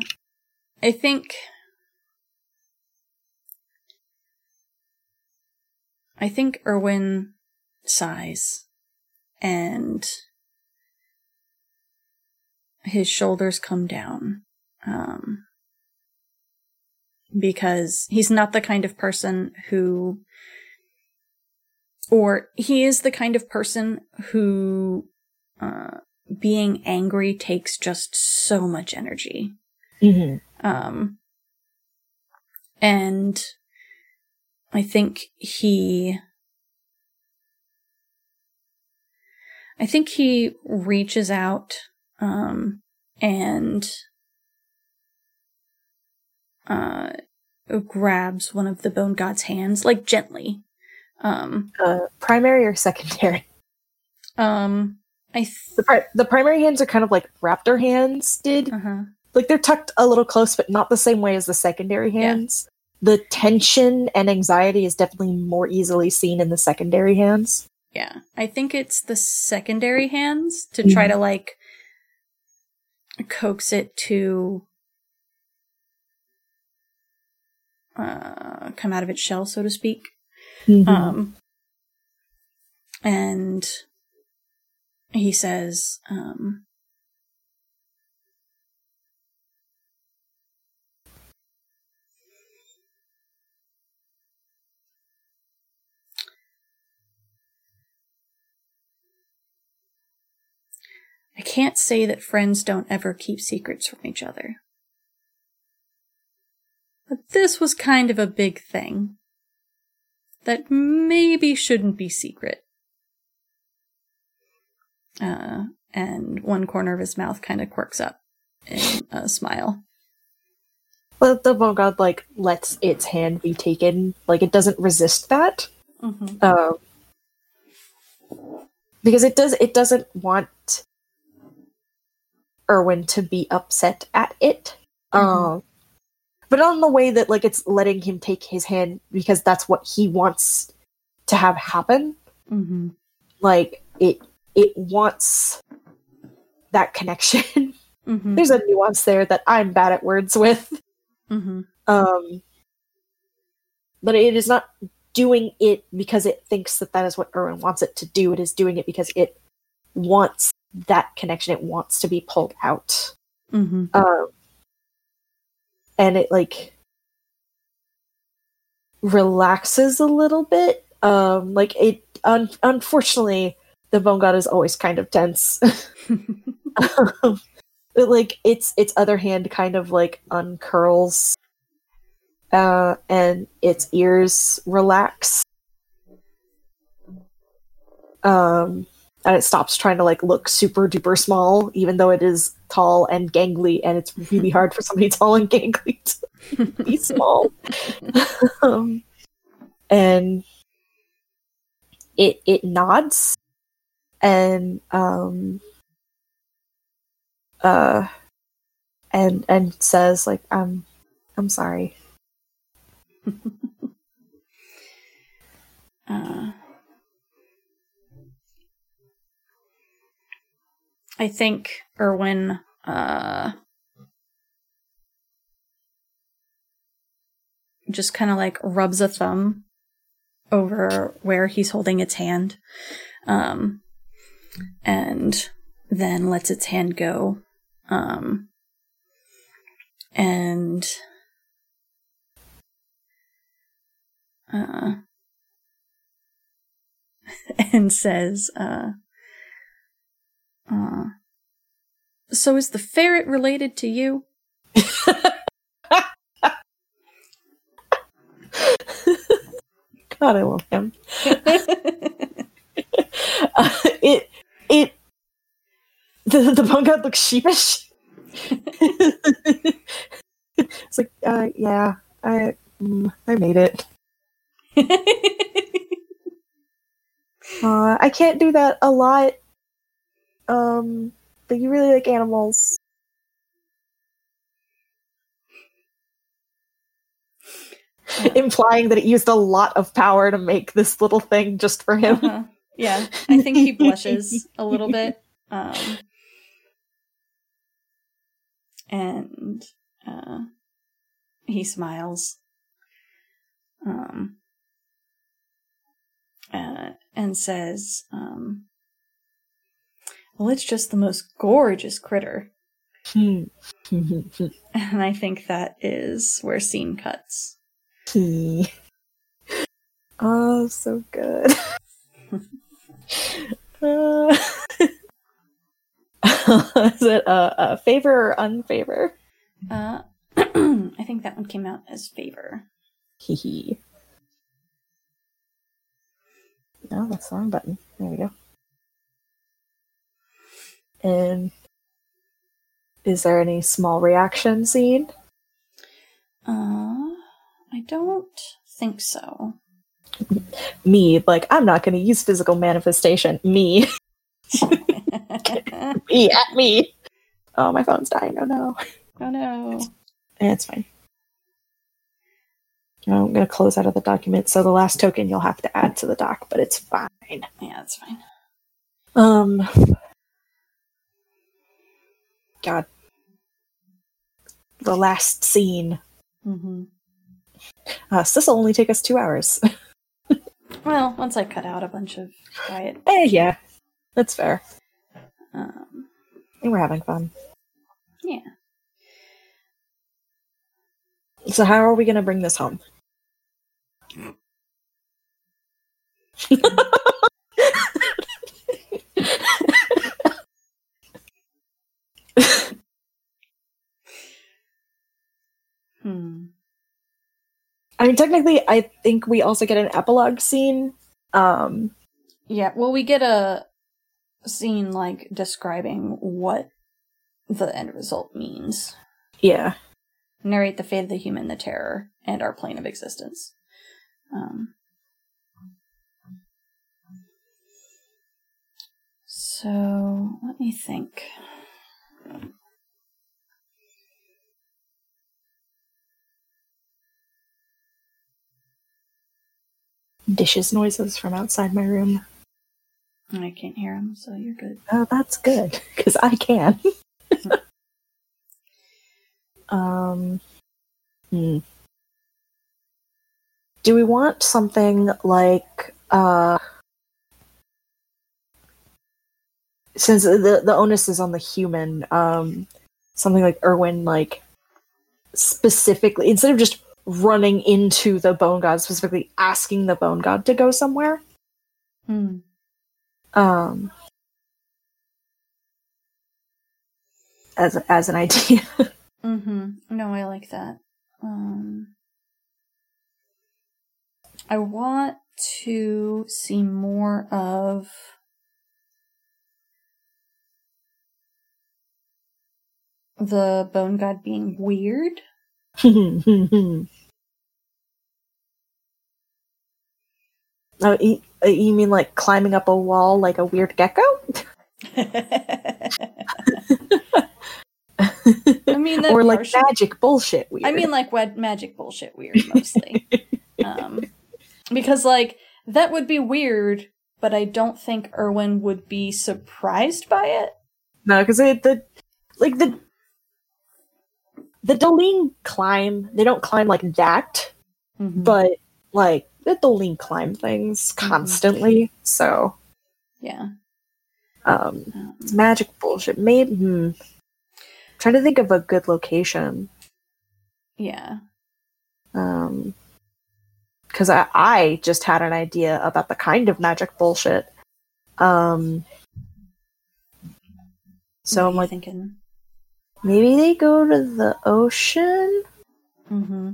I think. I think Erwin sighs and his shoulders come down. Um, because he's not the kind of person who, or he is the kind of person who, uh, being angry takes just so much energy. Mhm. Um, and I think he, I think he reaches out, um, and, uh, grabs one of the bone god's hands, like gently. Um, uh, primary or secondary um, I, th- The, pri- the primary hands are kind of like raptor hands did. uh-huh. Like they're tucked a little close, but not the same way as the secondary Yeah. hands. The tension and anxiety is definitely more easily seen in the secondary hands. Yeah, I think it's the secondary hands to try Mhm. to like coax it to uh come out of its shell, so to speak. Um and he says, um I can't say that friends don't ever keep secrets from each other. This was kind of a big thing that maybe shouldn't be secret. Uh, and one corner of his mouth kind of quirks up in a smile. but the bone god like lets its hand be taken. Like it doesn't resist that. Mm-hmm. Um, because it does it doesn't want Erwin to be upset at it. Um, but on the way that like it's letting him take his hand because that's what he wants to have happen. Mm-hmm. Like it it wants that connection. Mm-hmm. There's a nuance there that I'm bad at words with. Mm-hmm. Um, but it is not doing it because it thinks that that is what Erwin wants it to do. It is doing it because it wants that connection. It wants to be pulled out. Mm-hmm. Um, and it like relaxes a little bit. Um, like it. Un- unfortunately, the bone god is always kind of tense. Um, but like its its other hand kind of like uncurls uh and its ears relax um and it stops trying to like look super duper small even though it is tall and gangly and it's really hard for somebody tall and gangly to be small. Um and it it nods and um uh and and says like i'm i'm sorry. Uh, I think Erwin uh, just kind of like rubs a thumb over where he's holding its hand, um, and then lets its hand go, um, and uh, and says, uh, uh, So is the ferret related to you? god i love him uh, it it the the bone god looks sheepish it's like uh yeah i mm, i made it Uh, I can't do that a lot. Um, but you really like animals. Implying that it used a lot of power to make this little thing just for him. Uh-huh. Yeah, I think he blushes a little bit. Um, and uh, he smiles. Um, uh, and says, um, Well, it's just the most gorgeous critter. And I think that is where scene cuts. oh, so good. uh, is it a, a favor or unfavor? Uh, I think that one came out as favor. Hee hee. No, that's the wrong button. There we go. And is there any small reaction scene? Uh, I don't think so. Me, like, I'm not going to use physical manifestation. Me. me, at me. Oh, my phone's dying. Oh no. oh no. It's fine. I'm going to close out of the document. So the last token you'll have to add to the doc, but it's fine. Yeah, it's fine. Um. God. The last scene. Mm-hmm. Uh, so this will only take us two hours. Well, once I cut out a bunch of quiet. eh, yeah. That's fair. Um, And we're having fun. yeah. So, how are we going to bring this home? Hmm. I mean, technically, I think we also get an epilogue scene. Um, Yeah, well, we get a scene like describing what the end result means. yeah. Narrate the fate of the human, the terror, and our plane of existence. Um, so, let me think. Dishes noises from outside my room. I can't hear them, so you're good. Oh, that's good because I can. um, hmm. Do we want something like uh? Since the the onus is on the human, um, something like Erwin, like specifically instead of just running into the bone god, specifically asking the bone god to go somewhere. Hmm. Um, as as an idea. Mm-hmm. No, I like that. Um, I want to see more of the bone god being weird. oh, he, uh, you mean like climbing up a wall like a weird gecko? I mean, or like partially- magic bullshit weird. I mean, like wed- magic bullshit weird mostly. um, because like that would be weird, but I don't think Erwin would be surprised by it. no, because the like the the Dolene climb. They don't climb like that, Mhm. but like the Dolene climb things Mm-hmm. constantly. So yeah. um, Um, it's magic bullshit. Maybe hmm. trying to think of a good location. yeah. Um, because I, I just had an idea about the kind of magic bullshit. Um, so I'm like, thinking. Maybe they go to the ocean, Mm-hmm.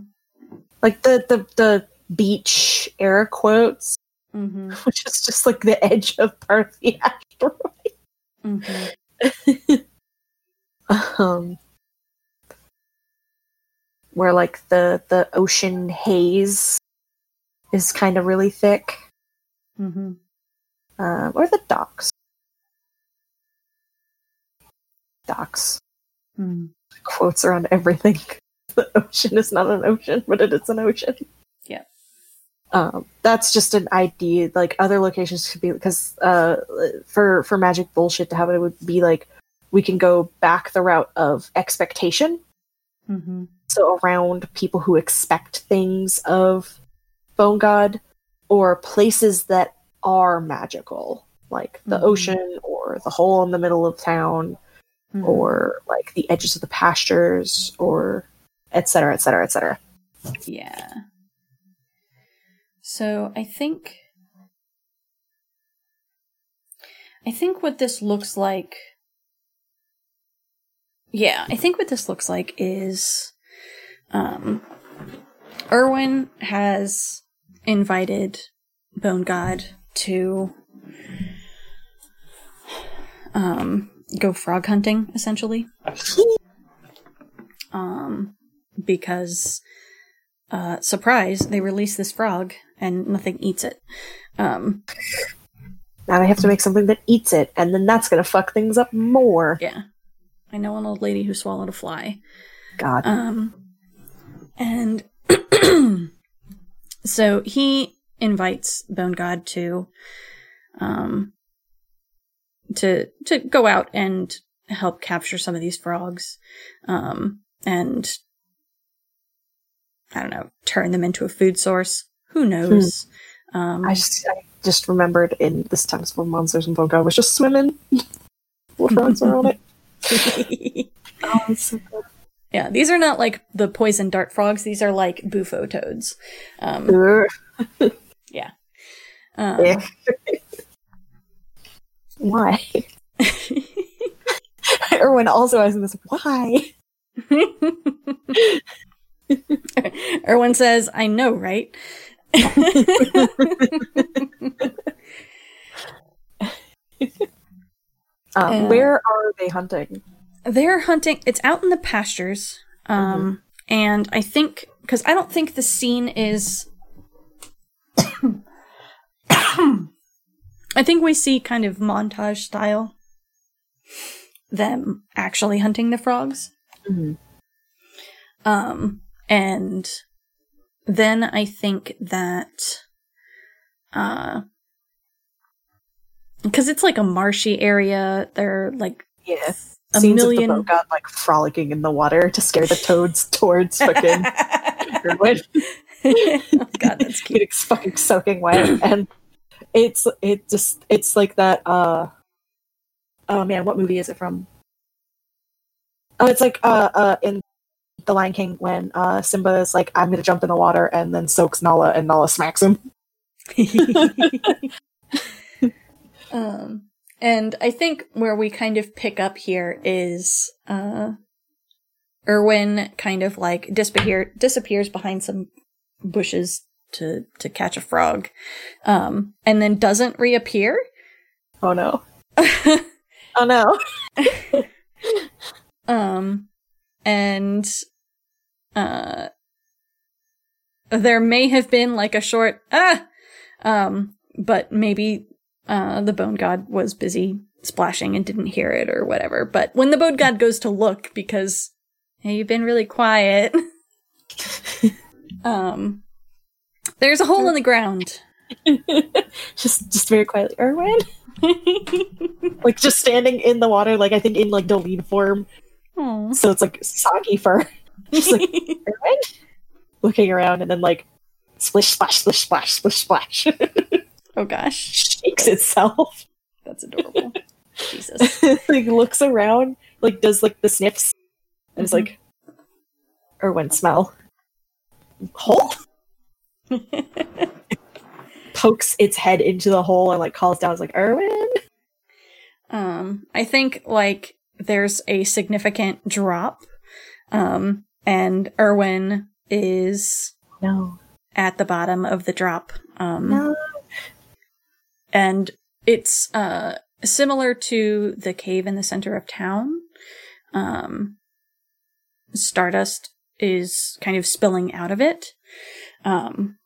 like the the the beach air quotes, Mm-hmm. which is just like the edge of part of the asteroid. Mm-hmm. um, where like the the ocean haze is kind of really thick, Mm-hmm. um, or the docks. Docks Mm-hmm. quotes around everything. the ocean is not an ocean, but it is an ocean. Yeah. Um, that's just an idea. Like other locations could be because uh, for for magic bullshit to have it, it would be like we can go back the route of expectation. Mm-hmm. So around people who expect things of Bone God, or places that are magical, like the Mhm. ocean or the hole in the middle of town, Mm-hmm. or like the edges of the pastures, or et cetera, et cetera, et cetera. Yeah. So I think I think what this looks like Yeah, I think what this looks like is um Erwin has invited Bone God to um go frog hunting essentially. Um because uh, surprise, they release this frog and nothing eats it. Um, Now they have to make something that eats it, and then that's gonna fuck things up more. yeah. I know an old lady who swallowed a fly. God. Um, and so he invites Bone God to, um, to to go out and help capture some of these frogs, um, and I don't know, turn them into a food source. Who knows? Um, I just I just remembered in this times for monsters and Boga was just swimming. Little frogs are on it. Oh, so good. yeah, these are not like the poison dart frogs. These are like bufo toads. Um, Ugh. um, Yeah. Why? Erwin also asking this. Why? Erwin says, I know, right? Um, Uh, where are they hunting? They're hunting, it's out in the pastures. Um, and I think, because I don't think the scene is. I think we see kind of montage style them actually hunting the frogs. Mhm. Um, and then I think that, uh, because it's like a marshy area, they're like Yeah. a Scenes million. of the boat like frolicking in the water to scare the toads towards fucking Erwin. oh god, that's cute. getting fucking soaking wet and it's it just it's like that uh oh man what movie is it from? Oh it's like uh uh in the lion king when uh simba is like i'm gonna jump in the water and then soaks nala and nala smacks him. Um, and I think where we kind of pick up here is uh, Erwin kind of like disappear disappears behind some bushes to to catch a frog, um, and then doesn't reappear. oh no oh no um, and uh, there may have been like a short ah, um, but maybe uh, the bone god was busy splashing and didn't hear it or whatever. But when the bone god goes to look because hey, you've been really quiet, um, there's a hole in the ground. just just very quietly, Erwin. like just standing in the water, like I think in like Dolene form. Aw. So it's like soggy fur. Just like Erwin? Looking around and then like splish splash splish splash splish splash. oh gosh, Shakes itself. that's adorable. Jesus. like looks around, like does like the sniffs, and it's Mhm. like Erwin smell. Hole? Pokes its head into the hole and like calls down, it's like Erwin. Um, I think like there's a significant drop, um, and Erwin is No. at the bottom of the drop. Um, No. and it's uh similar to the cave in the center of town. Um, stardust is kind of spilling out of it. Um,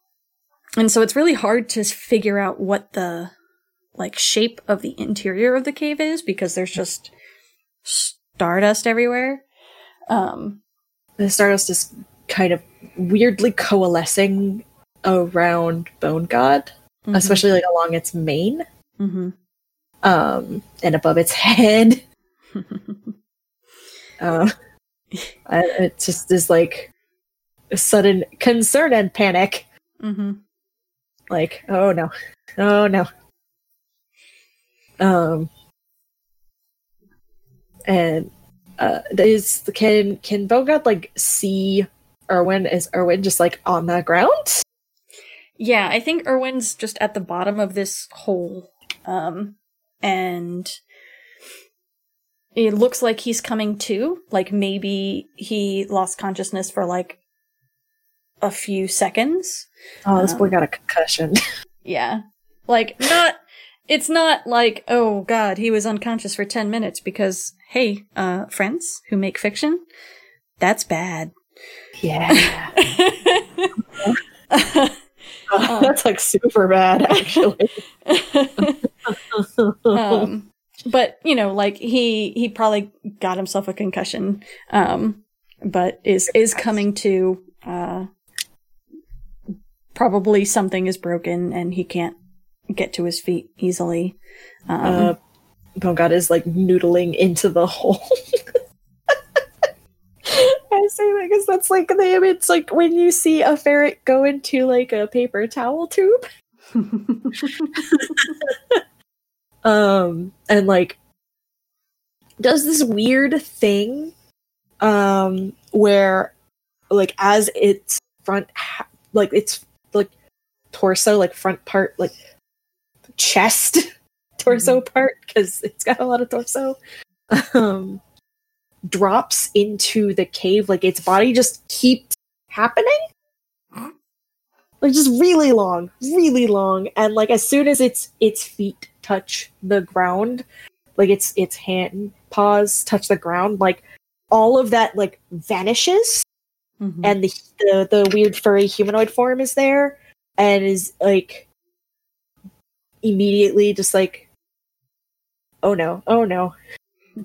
and so it's really hard to figure out what the like shape of the interior of the cave is because there's just stardust everywhere. Um, The Stardust is kind of weirdly coalescing around Bone God, mhm, especially like along its mane, mhm. um, and above its head. Uh, it just is like a sudden concern and panic. Mhm. Like, oh no, oh no. Um, and uh, is the can can Bogart like see Erwin? Is Erwin just like on the ground? Yeah, I think Erwin's just at the bottom of this hole. Um, and it looks like he's coming to. Like maybe he lost consciousness for like a few seconds. Oh, this boy Um, got a concussion. Yeah. Like, not, it's not like, oh god, he was unconscious for 10 minutes because, hey, uh, friends who make fiction, that's bad. yeah, that's like super bad, actually. um, but you know, like he he probably got himself a concussion, um, but is is coming to. Uh, probably something is broken and he can't get to his feet easily. Um, uh, Bone God is like noodling into the hole. I say that because that's like the image, like when you see a ferret go into like a paper towel tube. um and like does this weird thing um where like as its front ha- like its like torso like front part like chest torso part because it's got a lot of torso um drops into the cave. Like its body just keeps happening. Like just really long really long. And like as soon as its its feet touch the ground like its its hand paws touch the ground like all of that like vanishes. Mhm. and the, the the weird furry humanoid form is there and is like immediately just like oh no oh no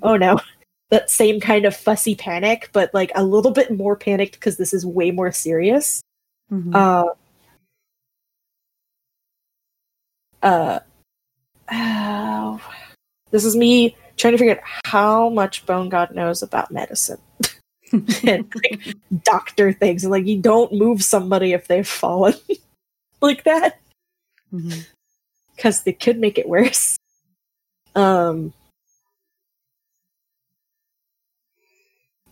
oh no. That same kind of fussy panic but like a little bit more panicked because this is way more serious. Mhm. uh uh oh, this is me trying to figure out how much bone god knows about medicine. And like doctor things and like you don't move somebody if they've fallen like that because they could make it worse um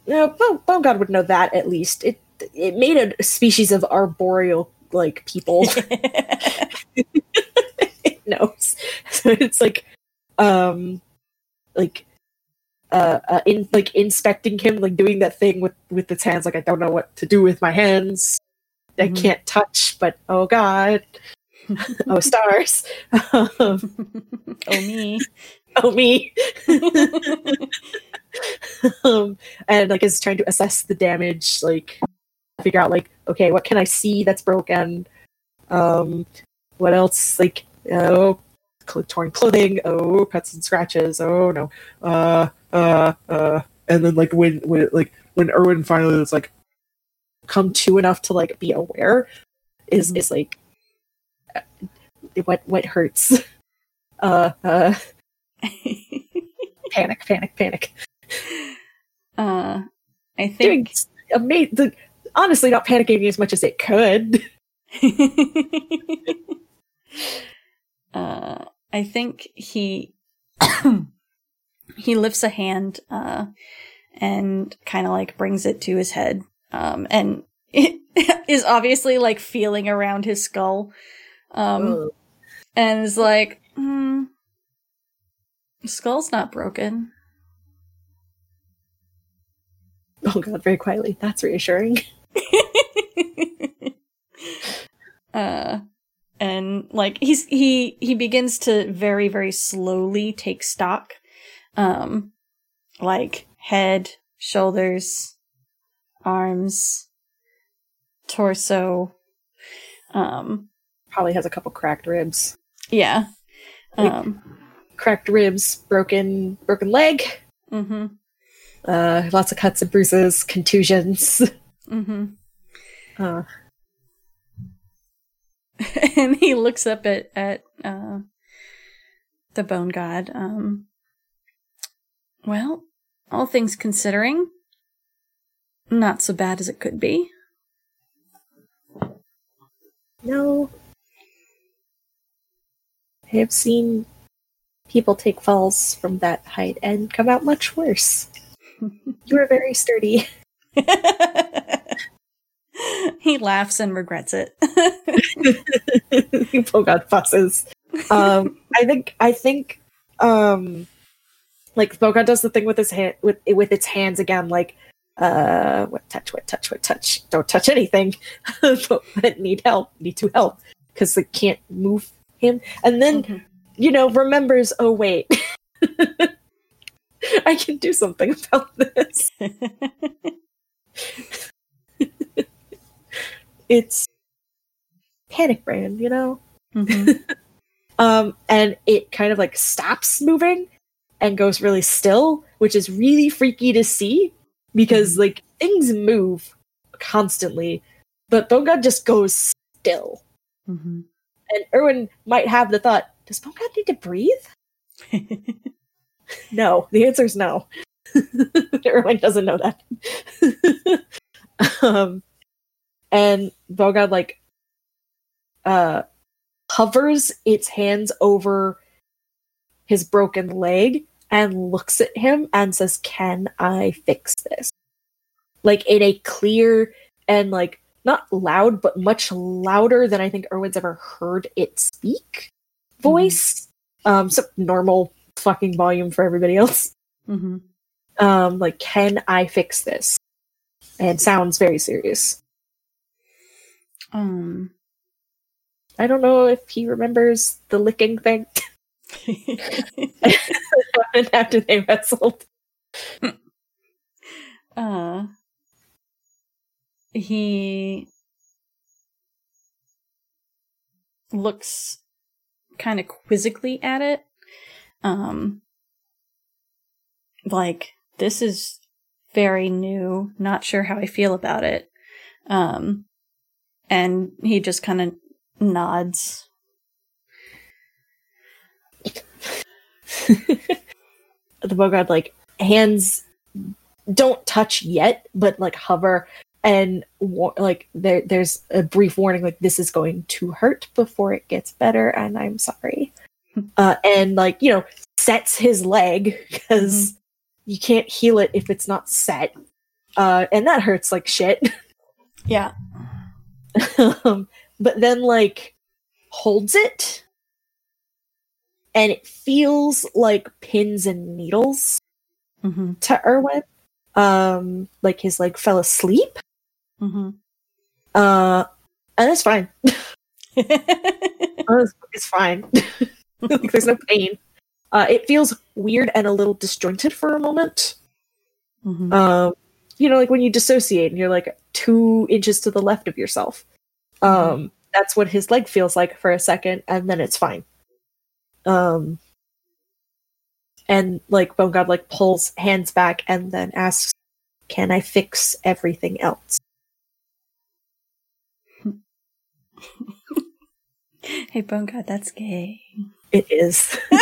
no bone god would know that at least it it made a species of arboreal like people it knows. So it's like, um, like, uh, uh, in like inspecting him, like doing that thing with with its hands. Like I don't know what to do with my hands. I Mhm. can't touch, but oh god, oh stars, um, oh me. oh me. um, and like is trying to assess the damage, like figure out like okay, what can I see that's broken? Um, what else? Like oh, cl- torn clothing. Oh, cuts and scratches. Oh no. Uh, uh, uh. And then like when when like when Erwin finally was like come to enough to like be aware, is Mhm. is like uh, what what hurts. Uh, uh, panic, panic, panic. uh, I think. ama- the, honestly not panicking as much as it could. uh, I think he he lifts a hand uh, and kind of like brings it to his head, um, and it is obviously like feeling around his skull, um, and is like, hmm, skull's not broken. Oh god, very quietly. That's reassuring. uh and like he's he he begins to very very slowly take stock um like head shoulders arms torso um Probably has a couple cracked ribs. yeah um Cracked ribs, broken broken leg, mhm uh lots of cuts and bruises, contusions. mhm Uh and he looks up at at uh the bone god um well all things considering not so bad as it could be no. I have seen people take falls from that height and come out much worse. You are very sturdy. he laughs and regrets it Bogart fusses. Um, I think I think um, like Bogart does the thing with his hand with with its hands again, like uh, what touch, what touch, what touch. Don't touch anything. but need help. Need to help because they can't move him. And then Mhm. you know remembers. Oh wait. I can do something about this. It's panic brand, you know? Mhm. um and it kind of like stops moving and goes really still which is really freaky to see because like things move constantly but bogard just goes still. Mhm. and erwin might have the thought does bogard need to breathe? No the answer is no. Erwin doesn't know that. Um and bogard like uh hovers its hands over his broken leg and looks at him and says, Can I fix this? Like in a clear and like not loud, but much louder than I think Erwin's ever heard it speak voice. Um, so normal fucking volume for everybody else. Mm-hmm. Um, like, can I fix this? And sounds very serious. um I don't know if he remembers the licking thing after they wrestled. uh he looks kind of quizzically at it. Um like this is very new not sure how i feel about it. Um and he just kind of nods the Bogard like hands don't touch yet, but like hover and wa- like there there's a brief warning like this is going to hurt before it gets better, and I'm sorry. uh, and like you know sets his leg because you can't heal it if it's not set, uh, and that hurts like shit. yeah um, but then like holds it and it feels like pins and needles mm-hmm. to Erwin. Um, like his leg fell asleep. Mm-hmm. Uh, and it's fine. Uh, It's, it's fine. like, there's no pain. Uh, it feels weird and a little disjointed for a moment. mm-hmm. Um, you know, like when you dissociate and you're like two inches to the left of yourself. Um, that's what his leg feels like for a second, and then it's fine. Um, and like Bone God like pulls hands back and then asks, "Can I fix everything else?" hey, Bone God, that's gay. It is.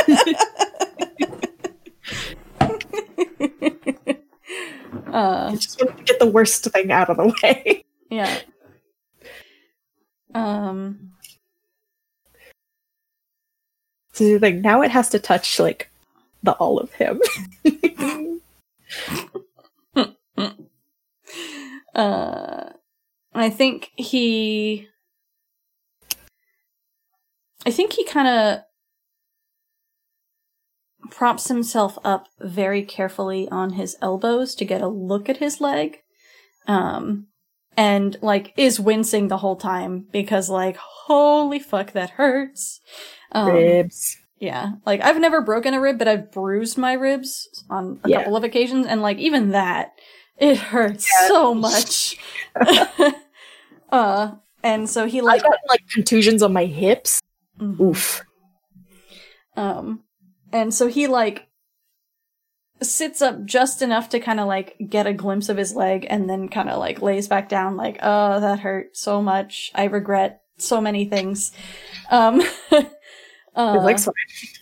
uh, I just want to get the worst thing out of the way. yeah. Um. So the thing now it has to touch like the all of him. Uh, I think he. I think he kind of props himself up very carefully on his elbows to get a look at his leg. Um, and like is wincing the whole time because like, holy fuck, that hurts. Um, Ribs. yeah, like I've never broken a rib, but I've bruised my ribs on a Yeah. couple of occasions, and like even that, it hurts Yeah. so much. uh, and so he like, I've gotten like contusions on my hips. Mhm. Oof. um, and so he like sits up just enough to kind of like get a glimpse of his leg, and then kind of like lays back down, like, oh, that hurt so much. I regret so many things. Um, uh, His leg's fine.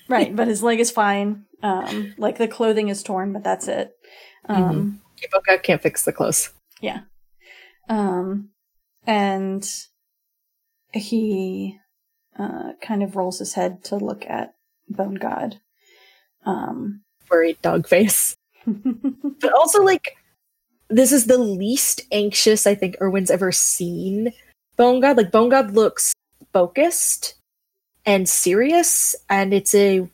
Right, but his leg is fine. Um, like the clothing is torn, but that's it. Um, Bone God can't fix the clothes. Yeah. Um, and he uh, kind of rolls his head to look at Bone God. Um, Worried dog face. But also like this is the least anxious I think Erwin's ever seen Bone God. Like Bone God looks focused and serious, and it's a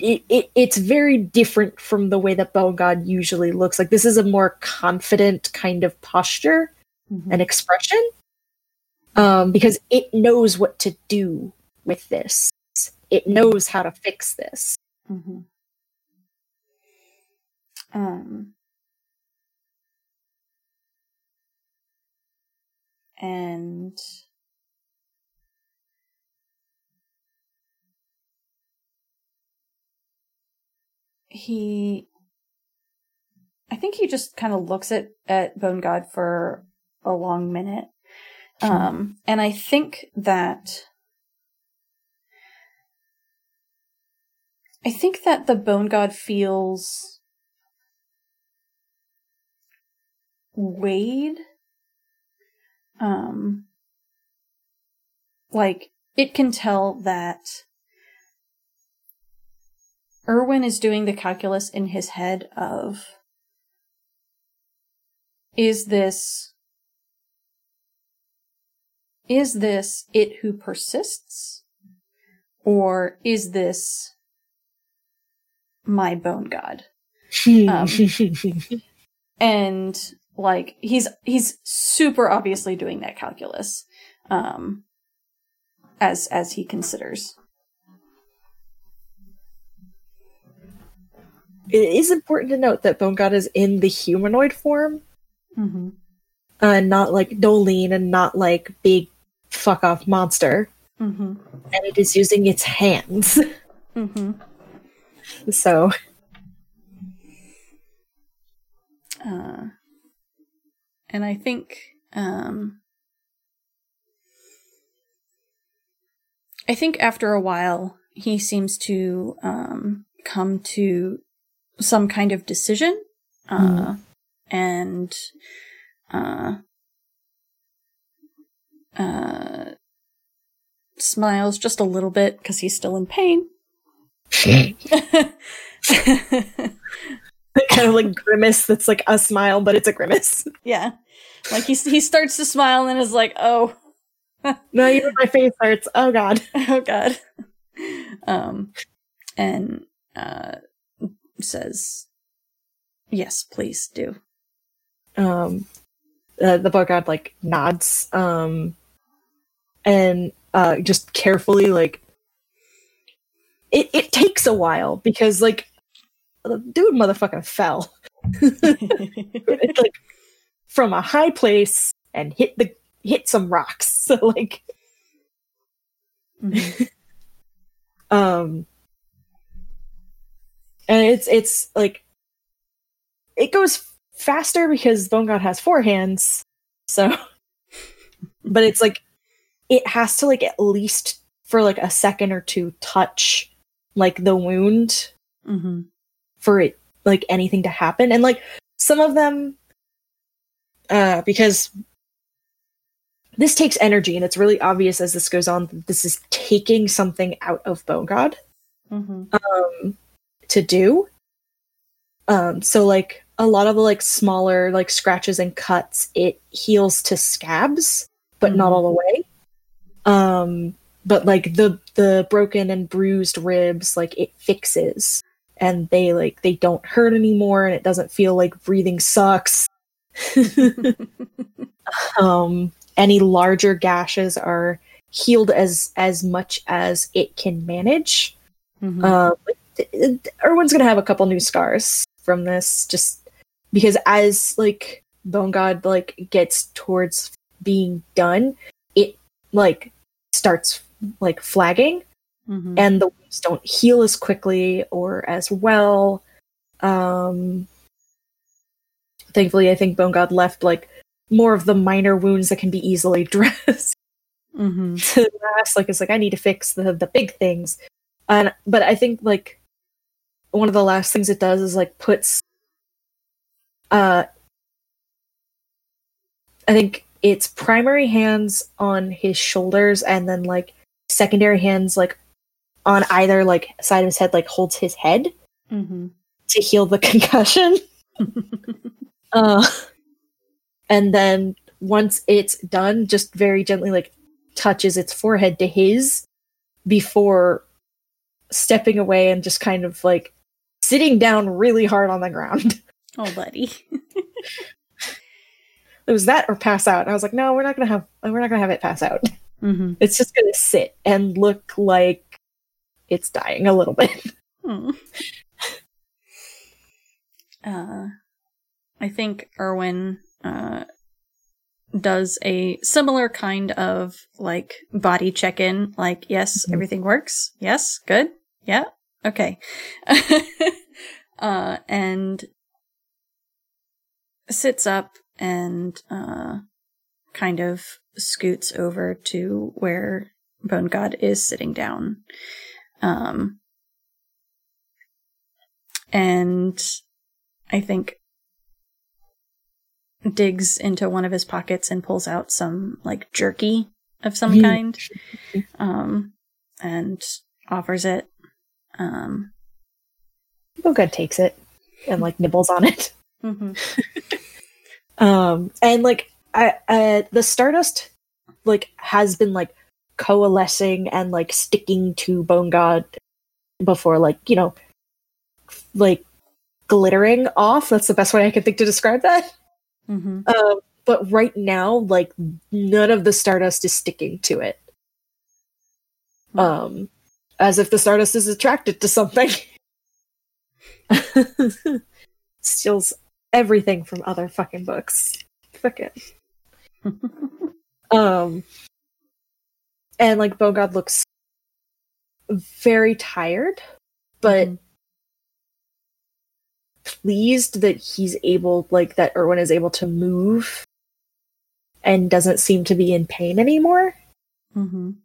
it, it it's very different from the way that Bone God usually looks. Like this is a more confident kind of posture mhm. and expression. Um, because it knows what to do with this. It knows how to fix this. Mhm. Um, and he, I think he just kind of looks at at Bone God for a long minute, um, and I think that. I think that the bone god feels weighed. Um, like it can tell that Erwin is doing the calculus in his head of is this is this it who persists? Or is this my bone god? Um, and like he's he's super obviously doing that calculus um as as he considers it is important to note that Bone God is in the humanoid form, mm-hmm. uh, not like Dolene and not like big fuck off monster, Mm-hmm. and it is using its hands. Mm-hmm. so Uh, and I think um, I think after a while he seems to um, come to some kind of decision, uh, and uh, uh, smiles just a little bit because he's still in pain. kind of like grimace that's like a smile, but it's a grimace. yeah, like he he starts to smile and is like, "Oh, No, even my face hurts. Oh god. oh god um and uh says yes please do Um, uh, the Bone God like nods, um, and uh, just carefully like. It it takes a while because like, the dude motherfucking fell. it's like from a high place and hit the hit some rocks. So like Mhm. Um, and it's it's like it goes faster because Bone God has four hands, so. but it's like it has to like at least for like a second or two touch like the wound Mm-hmm. for it like anything to happen and like some of them uh because this takes energy and it's really obvious as this goes on that this is taking something out of bone god Mm-hmm. um to do. Um so like a lot of the like smaller like scratches and cuts it heals to scabs but not Mhm. all the way. Um but like the the broken and bruised ribs like it fixes and they like they don't hurt anymore and it doesn't feel like breathing sucks. Um any larger gashes are healed as as much as it can manage. Th- th- Erwin's gonna have a couple new scars from this, just because as like Bone God like gets towards being done, it like starts like flagging, Mhm. and the wounds don't heal as quickly or as well. Um, thankfully, I think Bone God left like more of the minor wounds that can be easily dressed Mm-hmm. to last. Like it's like I need to fix the the big things, and but I think like one of the last things it does is like puts, uh, I think it's primary hands on his shoulders and then like secondary hands like on either like side of his head like holds his head Mhm. to heal the concussion. Uh, and then once it's done, just very gently like touches its forehead to his before stepping away and just kind of like sitting down really hard on the ground. oh, buddy. it was that or pass out. And I was like, no, we're not gonna have we're not gonna have it pass out. Mm-hmm. It's just gonna sit and look like it's dying a little bit. Hmm. Uh, I think Erwin uh, does a similar kind of like body check in. Like, yes, Mhm. everything works. Yes, good. Yeah, okay. uh, and sits up and uh, kind of scoots over to where Bone God is sitting down. Um, and I think digs into one of his pockets and pulls out some like jerky of some kind um and offers it um Bone God takes it and like nibbles on it. mhm. um and like i uh the stardust like has been like coalescing and like sticking to bone god before like you know like glittering off that's the best way i can think to describe that Mhm. um but right now like none of the stardust is sticking to it um as if the stardust is attracted to something steals everything from other fucking books fuck it um and like bogod looks very tired but Mhm. pleased that he's able like that erwin is able to move and doesn't seem to be in pain anymore Mhm.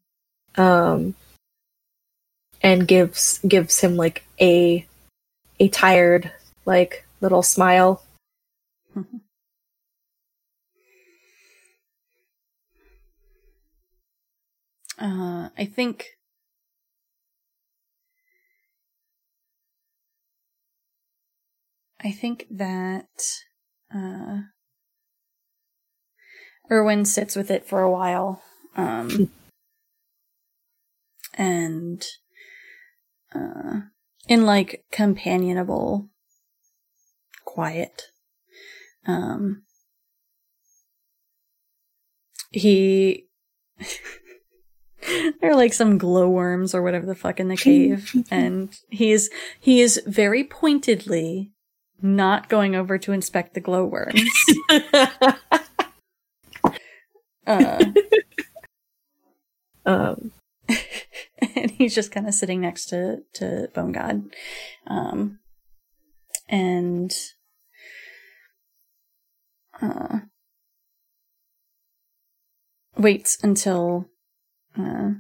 um and gives gives him like a a tired like little smile. Uh i think i think that uh erwin sits with it for a while um and uh in like companionable quiet. Um he there are like some glowworms or whatever the fuck in the cave and he's he is very pointedly not going over to inspect the glowworms. Uh um and he's just kind of sitting next to to Bone God, um, and uh, waits until uh,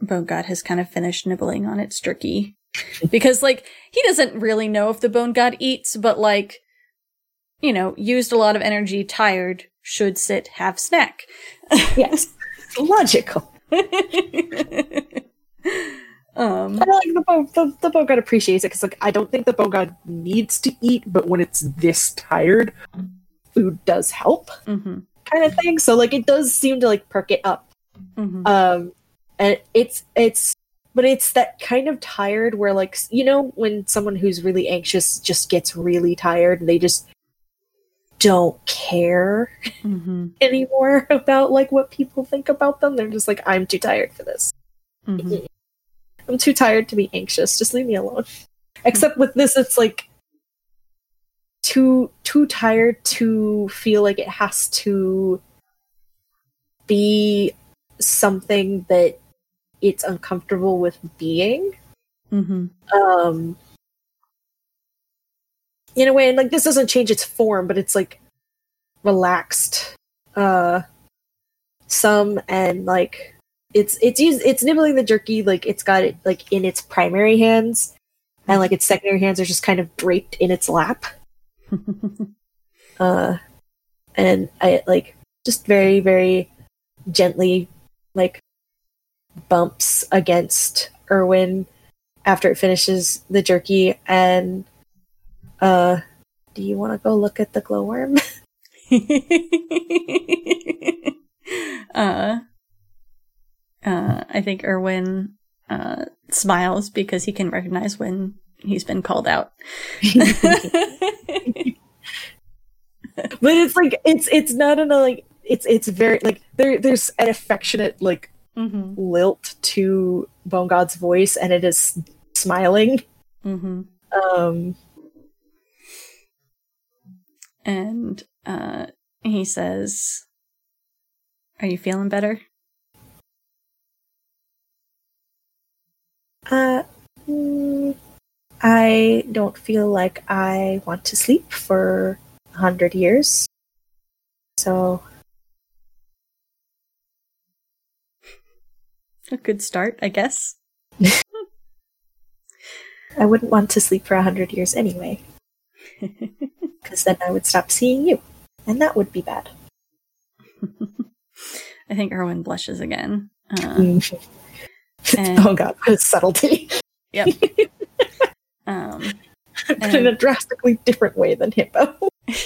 Bone God has kind of finished nibbling on its jerky, because like he doesn't really know if the Bone God eats, but like you know, used a lot of energy, tired, should sit, have snack. yes, logical. um, I like the bow. The, the bone god appreciates it because, like, I don't think the bone god needs to eat, but when it's this tired, food does help, mhm, kind of thing. So, like, it does seem to like perk it up. mhm. Um, and it's it's, but it's that kind of tired where, like, you know, when someone who's really anxious just gets really tired, and they just don't care Mhm. anymore about like what people think about them. They're just like, I'm too tired for this. Mhm. I'm too tired to be anxious. Just leave me alone. Except with this, it's like too too tired to feel like it has to be something that it's uncomfortable with being. Mhm. Um in a way, and like this doesn't change its form, but it's like relaxed. Uh some and like it's it's used it's nibbling the jerky like it's got it like in its primary hands and like its secondary hands are just kind of draped in its lap uh and i like just very very gently like bumps against erwin after it finishes the jerky and uh do you want to go look at the glowworm? Uh, uh, I think Erwin uh, smiles because he can recognize when he's been called out. but it's like it's it's not in a like it's it's very like there there's an affectionate like hmm lilt to bone god's voice and it is smiling. Hmm um And uh, he says, "Are you feeling better?" uh mm, i don't feel like i want to sleep for a hundred years so A good start, I guess. i wouldn't want to sleep for a hundred years anyway because then i would stop seeing you and that would be bad I think Erwin blushes again. Uh, and, oh god a subtlety yep. Um, but in a drastically different way than hippo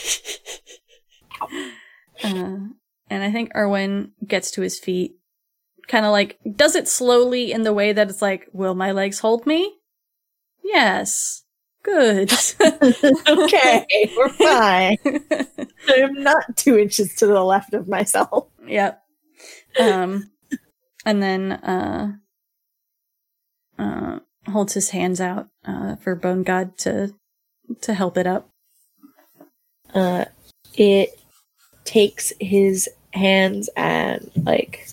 Uh, and I think Erwin gets to his feet, kind of like does it slowly in the way that it's like, "Will my legs hold me?" Yes. Good. okay, we're fine. I'm not two inches to the left of myself. yep. Um, and then uh, uh, holds his hands out uh, for Bone God to to help it up. Uh, it takes his hands and like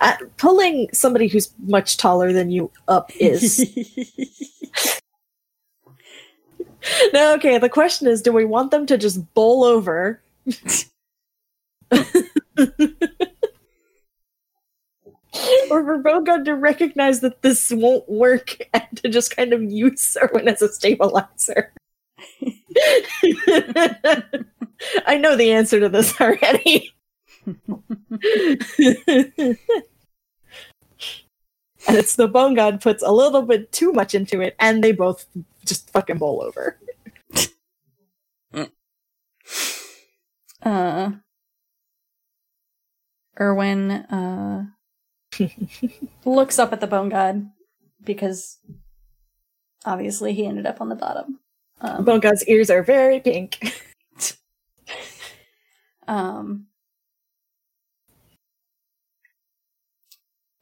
uh, pulling somebody who's much taller than you up is now okay. The question is, do we want them to just bowl over? or for Bogard to recognize that this won't work and to just kind of use Erwin as a stabilizer. I know the answer to this already. and it's the bone god puts a little bit too much into it, and they both just fucking bowl over. uh, Erwin uh, looks up at the bone god because obviously he ended up on the bottom. Um, Bone god's ears are very pink. um,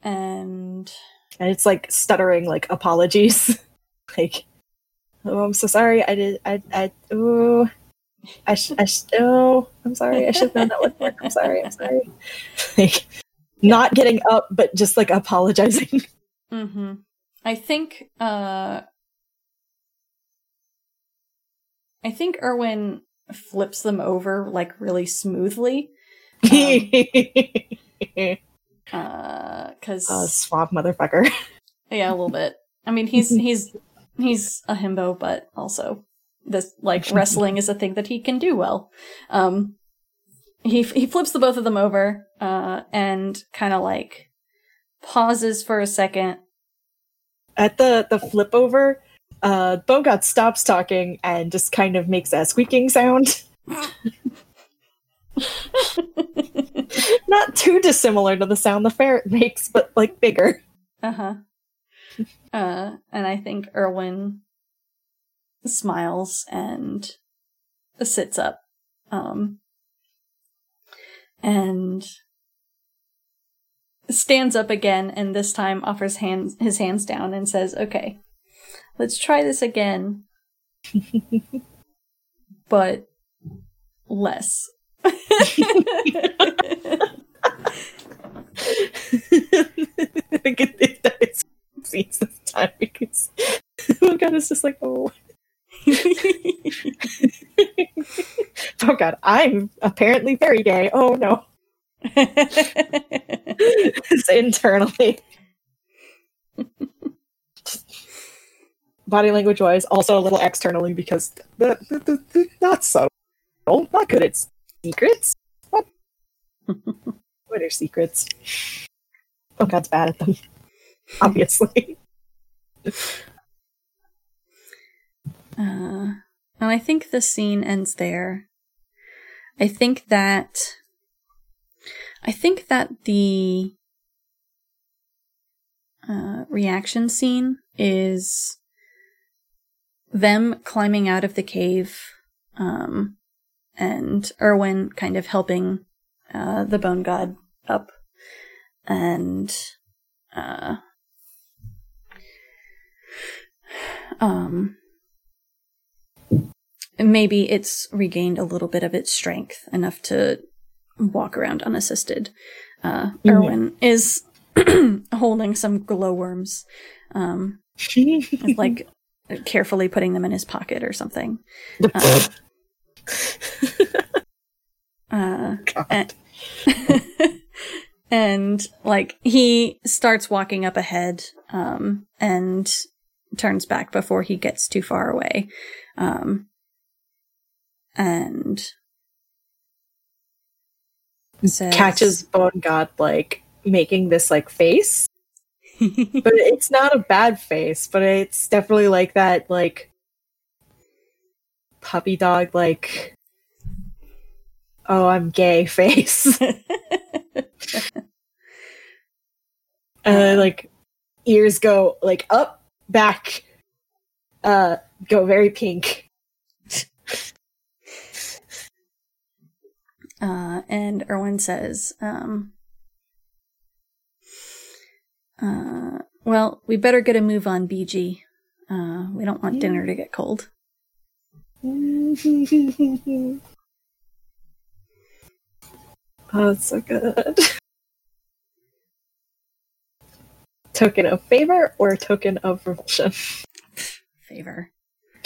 and and it's like stuttering like apologies like oh i'm so sorry i did i i oh i sh- i sh- oh i'm sorry i should have known that would work i'm sorry i'm sorry like not getting up but just like apologizing Mm-hmm. I think uh I think Erwin flips them over like really smoothly. Um, uh cuz uh, swamp motherfucker. yeah, a little bit. I mean, he's he's he's a himbo, but also this like wrestling is a thing that he can do well. Um he he flips the both of them over uh and kind of like pauses for a second At the the flip over, uh, Bogart stops talking and just kind of makes a squeaking sound. Not too dissimilar to the sound the ferret makes, but like bigger. Uh-huh. Uh, and I think Erwin smiles and sits up. Um, and stands up again and this time offers hands his hands down and says, "Okay. Let's try this again." but less. I think succeeds this time because oh god, it's just like oh. oh god, I'm apparently very gay. Oh no, it's internally. Body language wise, also a little externally because the, the, the, the- not subtle, not good at secrets. What? what are secrets? Oh, God's bad at them. Obviously. Uh, and I think the scene ends there. I think that I think that the uh, reaction scene is them climbing out of the cave, um, and Erwin kind of helping uh, the bone god up, and uh, um, maybe it's regained a little bit of its strength enough to walk around unassisted. Uh, Mhm. Erwin is holding some glowworms, um, like carefully putting them in his pocket or something. Uh, uh, God. and like he starts walking up ahead um and turns back before he gets too far away um and says, Catches Bone God like making this like face. But it's not a bad face, but it's definitely like that like puppy dog like oh I'm gay face. uh, like ears go like up, back, uh, go very pink. Uh, and Erwin says, um, uh, well, we better get a move on, BG. Uh, we don't want dinner to get cold. oh, it's so good. Token of favor or token of revulsion? Favor.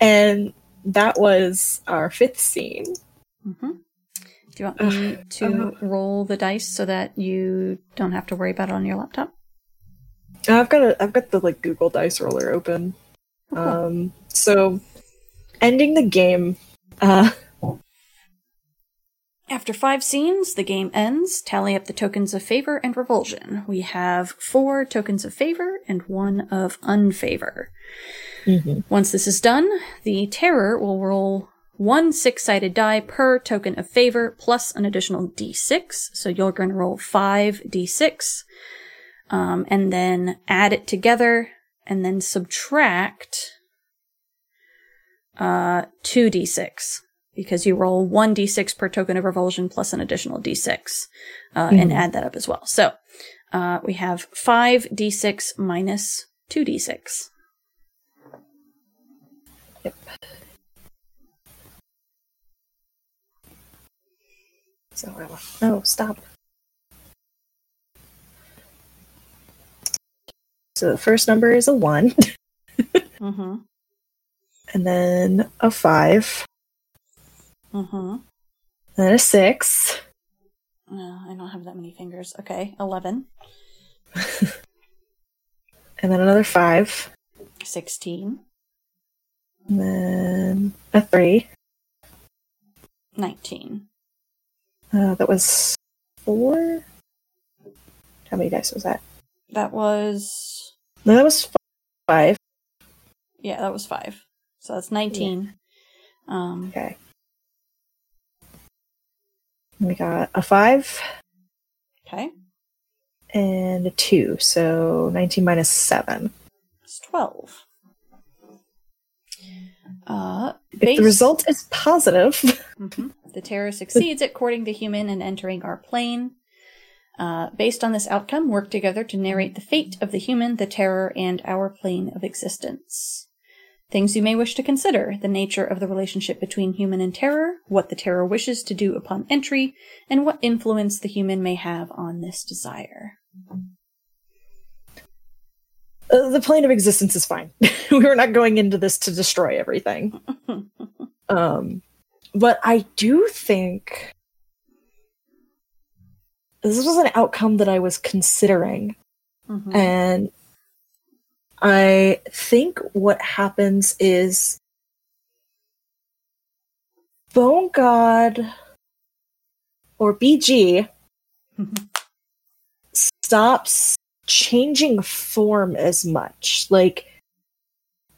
and that was our fifth scene. hmm Do you want me to roll the dice so that you don't have to worry about it on your laptop? I've got a I've got the like Google Dice roller open. Oh, cool. Um so ending the game uh After five scenes, the game ends. Tally up the tokens of favor and revulsion. We have four tokens of favor and one of unfavor. Once this is done, the terror will roll one six sided die per token of favor plus an additional d6. So you're going to roll five d6 um, and then add it together and then subtract uh, 2d6 because you roll 1d6 per token of revulsion plus an additional d6 uh, and Mhm. add that up as well. So uh, we have 5d6 minus 2d6. Yep. So. No, stop. So the first number is a one, Mm-hmm. and then a five, Mm-hmm. then a six, No, I don't have that many fingers. Okay, 11, and then another five, 16, and then a three. 19. Uh, that was four. How many dice was that? That was, No, that was five. yeah, that was 5. So that's 19. Um, Okay. We got a five okay, and a two, so 19 minus seven. it's 12. Uh, If the result is positive, Mhm. The terror succeeds at courting the human and entering our plane. Uh, based on this outcome, work together to narrate the fate of the human, the terror, and our plane of existence. Things you may wish to consider the nature of the relationship between human and terror, what the terror wishes to do upon entry, and what influence the human may have on this desire. uh, the plane of existence is fine. We're not going into this to destroy everything. Um, but I do think this was an outcome that I was considering. Mhm. And I think what happens is Bone God or BG stops changing form as much. Like,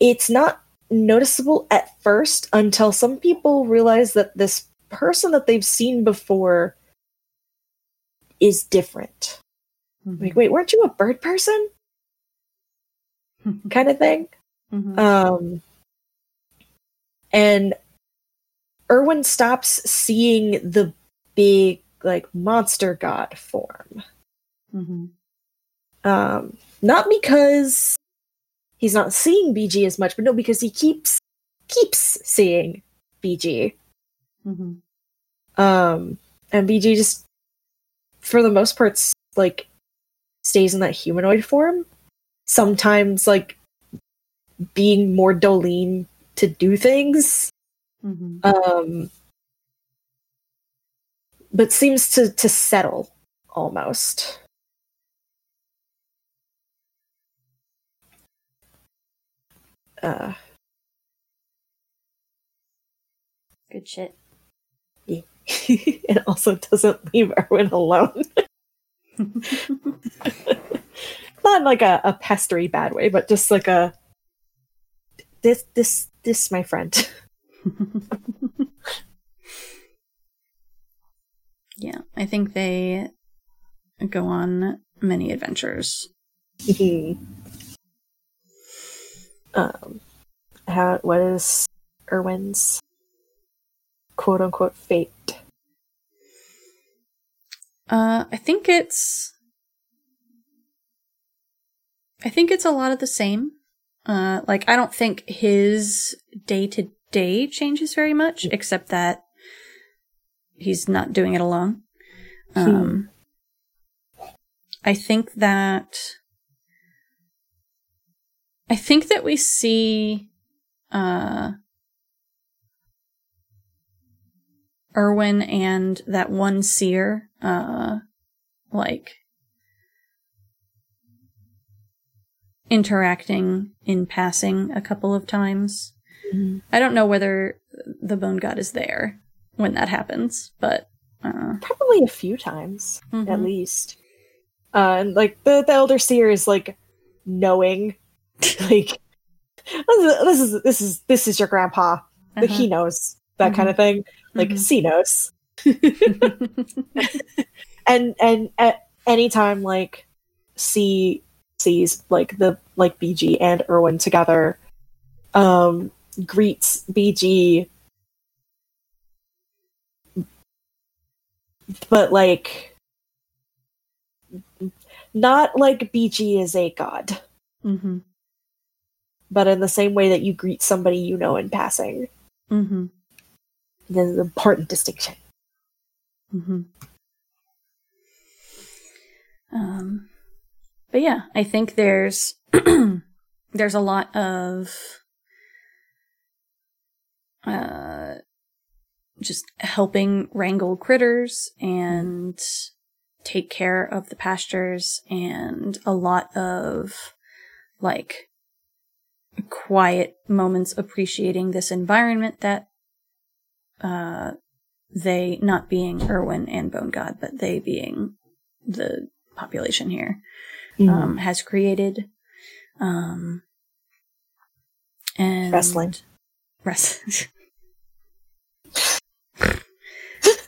it's not noticeable at first until some people realize that this person that they've seen before is different. Like, mm-hmm. wait, weren't you a bird person? Kind of thing. Mhm. Um, and Erwin stops seeing the big, like, monster god form. Mhm. Um, not because he's not seeing BG as much, but no, because he keeps keeps seeing BG. Mhm. Um, and BG just, for the most part, like, stays in that humanoid form. Sometimes, like, being more Dolene to do things. Mhm. Um, but seems to to settle almost. Uh, Good shit. it also doesn't leave Erwin alone. Not in like a, a pestery bad way, but just like a this this this my friend. yeah, I think they go on many adventures. um, how what is Erwin's quote unquote fate? Uh, I think it's. I think it's a lot of the same. Uh, like I don't think his day to day changes very much, except that he's not doing it alone. Um, I think that. I think that we see, uh, Erwin and that one seer, uh, like interacting in passing a couple of times. I don't know whether the bone god is there when that happens, but uh, Probably a few times at mhm. least. Uh, and like the, the elder seer is like knowing, like this is this is this is, your grandpa. Uh-huh. He knows that kind of thing. Like Mhm. C knows. and and at any time like C sees like the like BG and Erwin together, um, greets BG, but like not like BG is a god, mm-hmm. but in the same way that you greet somebody you know in passing. Mm-hmm. There's an important distinction. Mm-hmm. Um, but yeah, I think there's there's a lot of uh, just helping wrangle critters and take care of the pastures, and a lot of like quiet moments appreciating this environment that uh, they not being Erwin and Bone God, but they being the population here, Mm. um, has created. Um, and Wrestling. Wrest-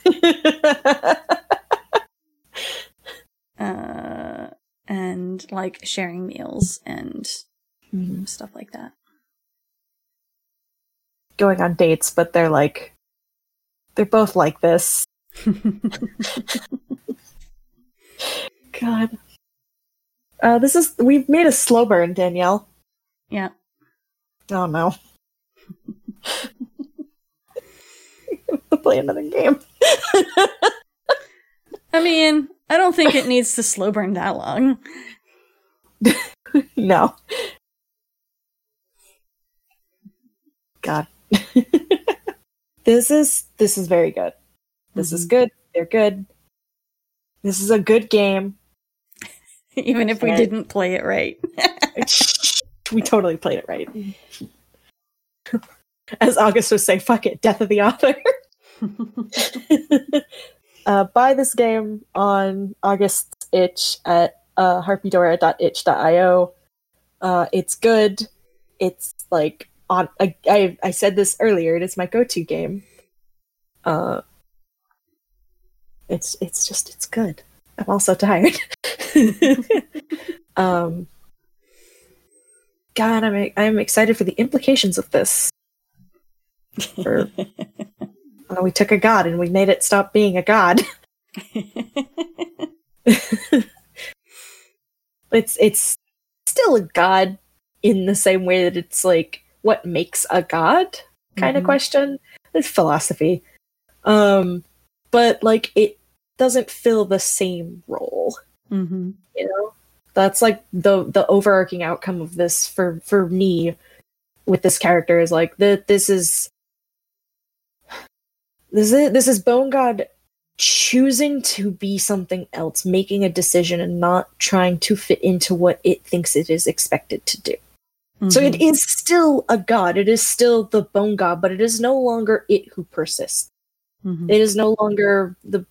uh, and like sharing meals and Mhm. stuff like that. Going on dates, but they're like, they're both like this. God. Uh, this is we've made a slow burn, Danielle. yeah. Oh no. to play another game. I mean, I don't think it needs to slow burn that long. no. God. this is this is very good. This is Mhm. good. They're good. This is a good game. Even if we Right. didn't play it right. we totally played it right. As August would say, fuck it, death of the author. uh, buy this game on August's itch at uh, harpydora.itch.io. Uh, it's good. It's like on. I, I I said this earlier. It is my go-to game. Uh, it's it's just it's good. I'm also tired. um, God, I'm I'm excited for the implications of this. For uh, we took a god and we made it stop being a god. it's it's still a god in the same way that it's like what makes a god kind of Mhm. question. It's philosophy. Um but like it doesn't fill the same role, hmm you know? That's like the the overarching outcome of this for for me with this character is like that this is this is this is Bone God choosing to be something else, making a decision and not trying to fit into what it thinks it is expected to do. So it is still a god. It is still the bone god, but it is no longer it who persists. Mhm. It is no longer the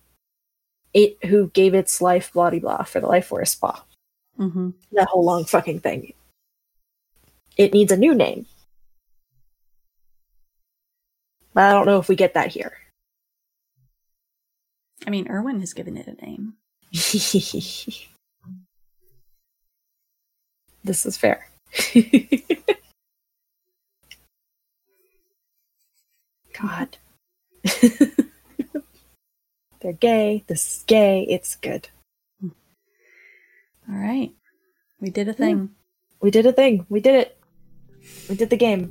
it who gave its life blah de blah for the life force spa. Mhm. That whole long fucking thing. It needs a new name. But I don't know if we get that here. I mean, Erwin has given it a name. this is fair. God. They're gay. This is gay. It's good. All right. We did a thing. We did a thing. We did it. We did the game.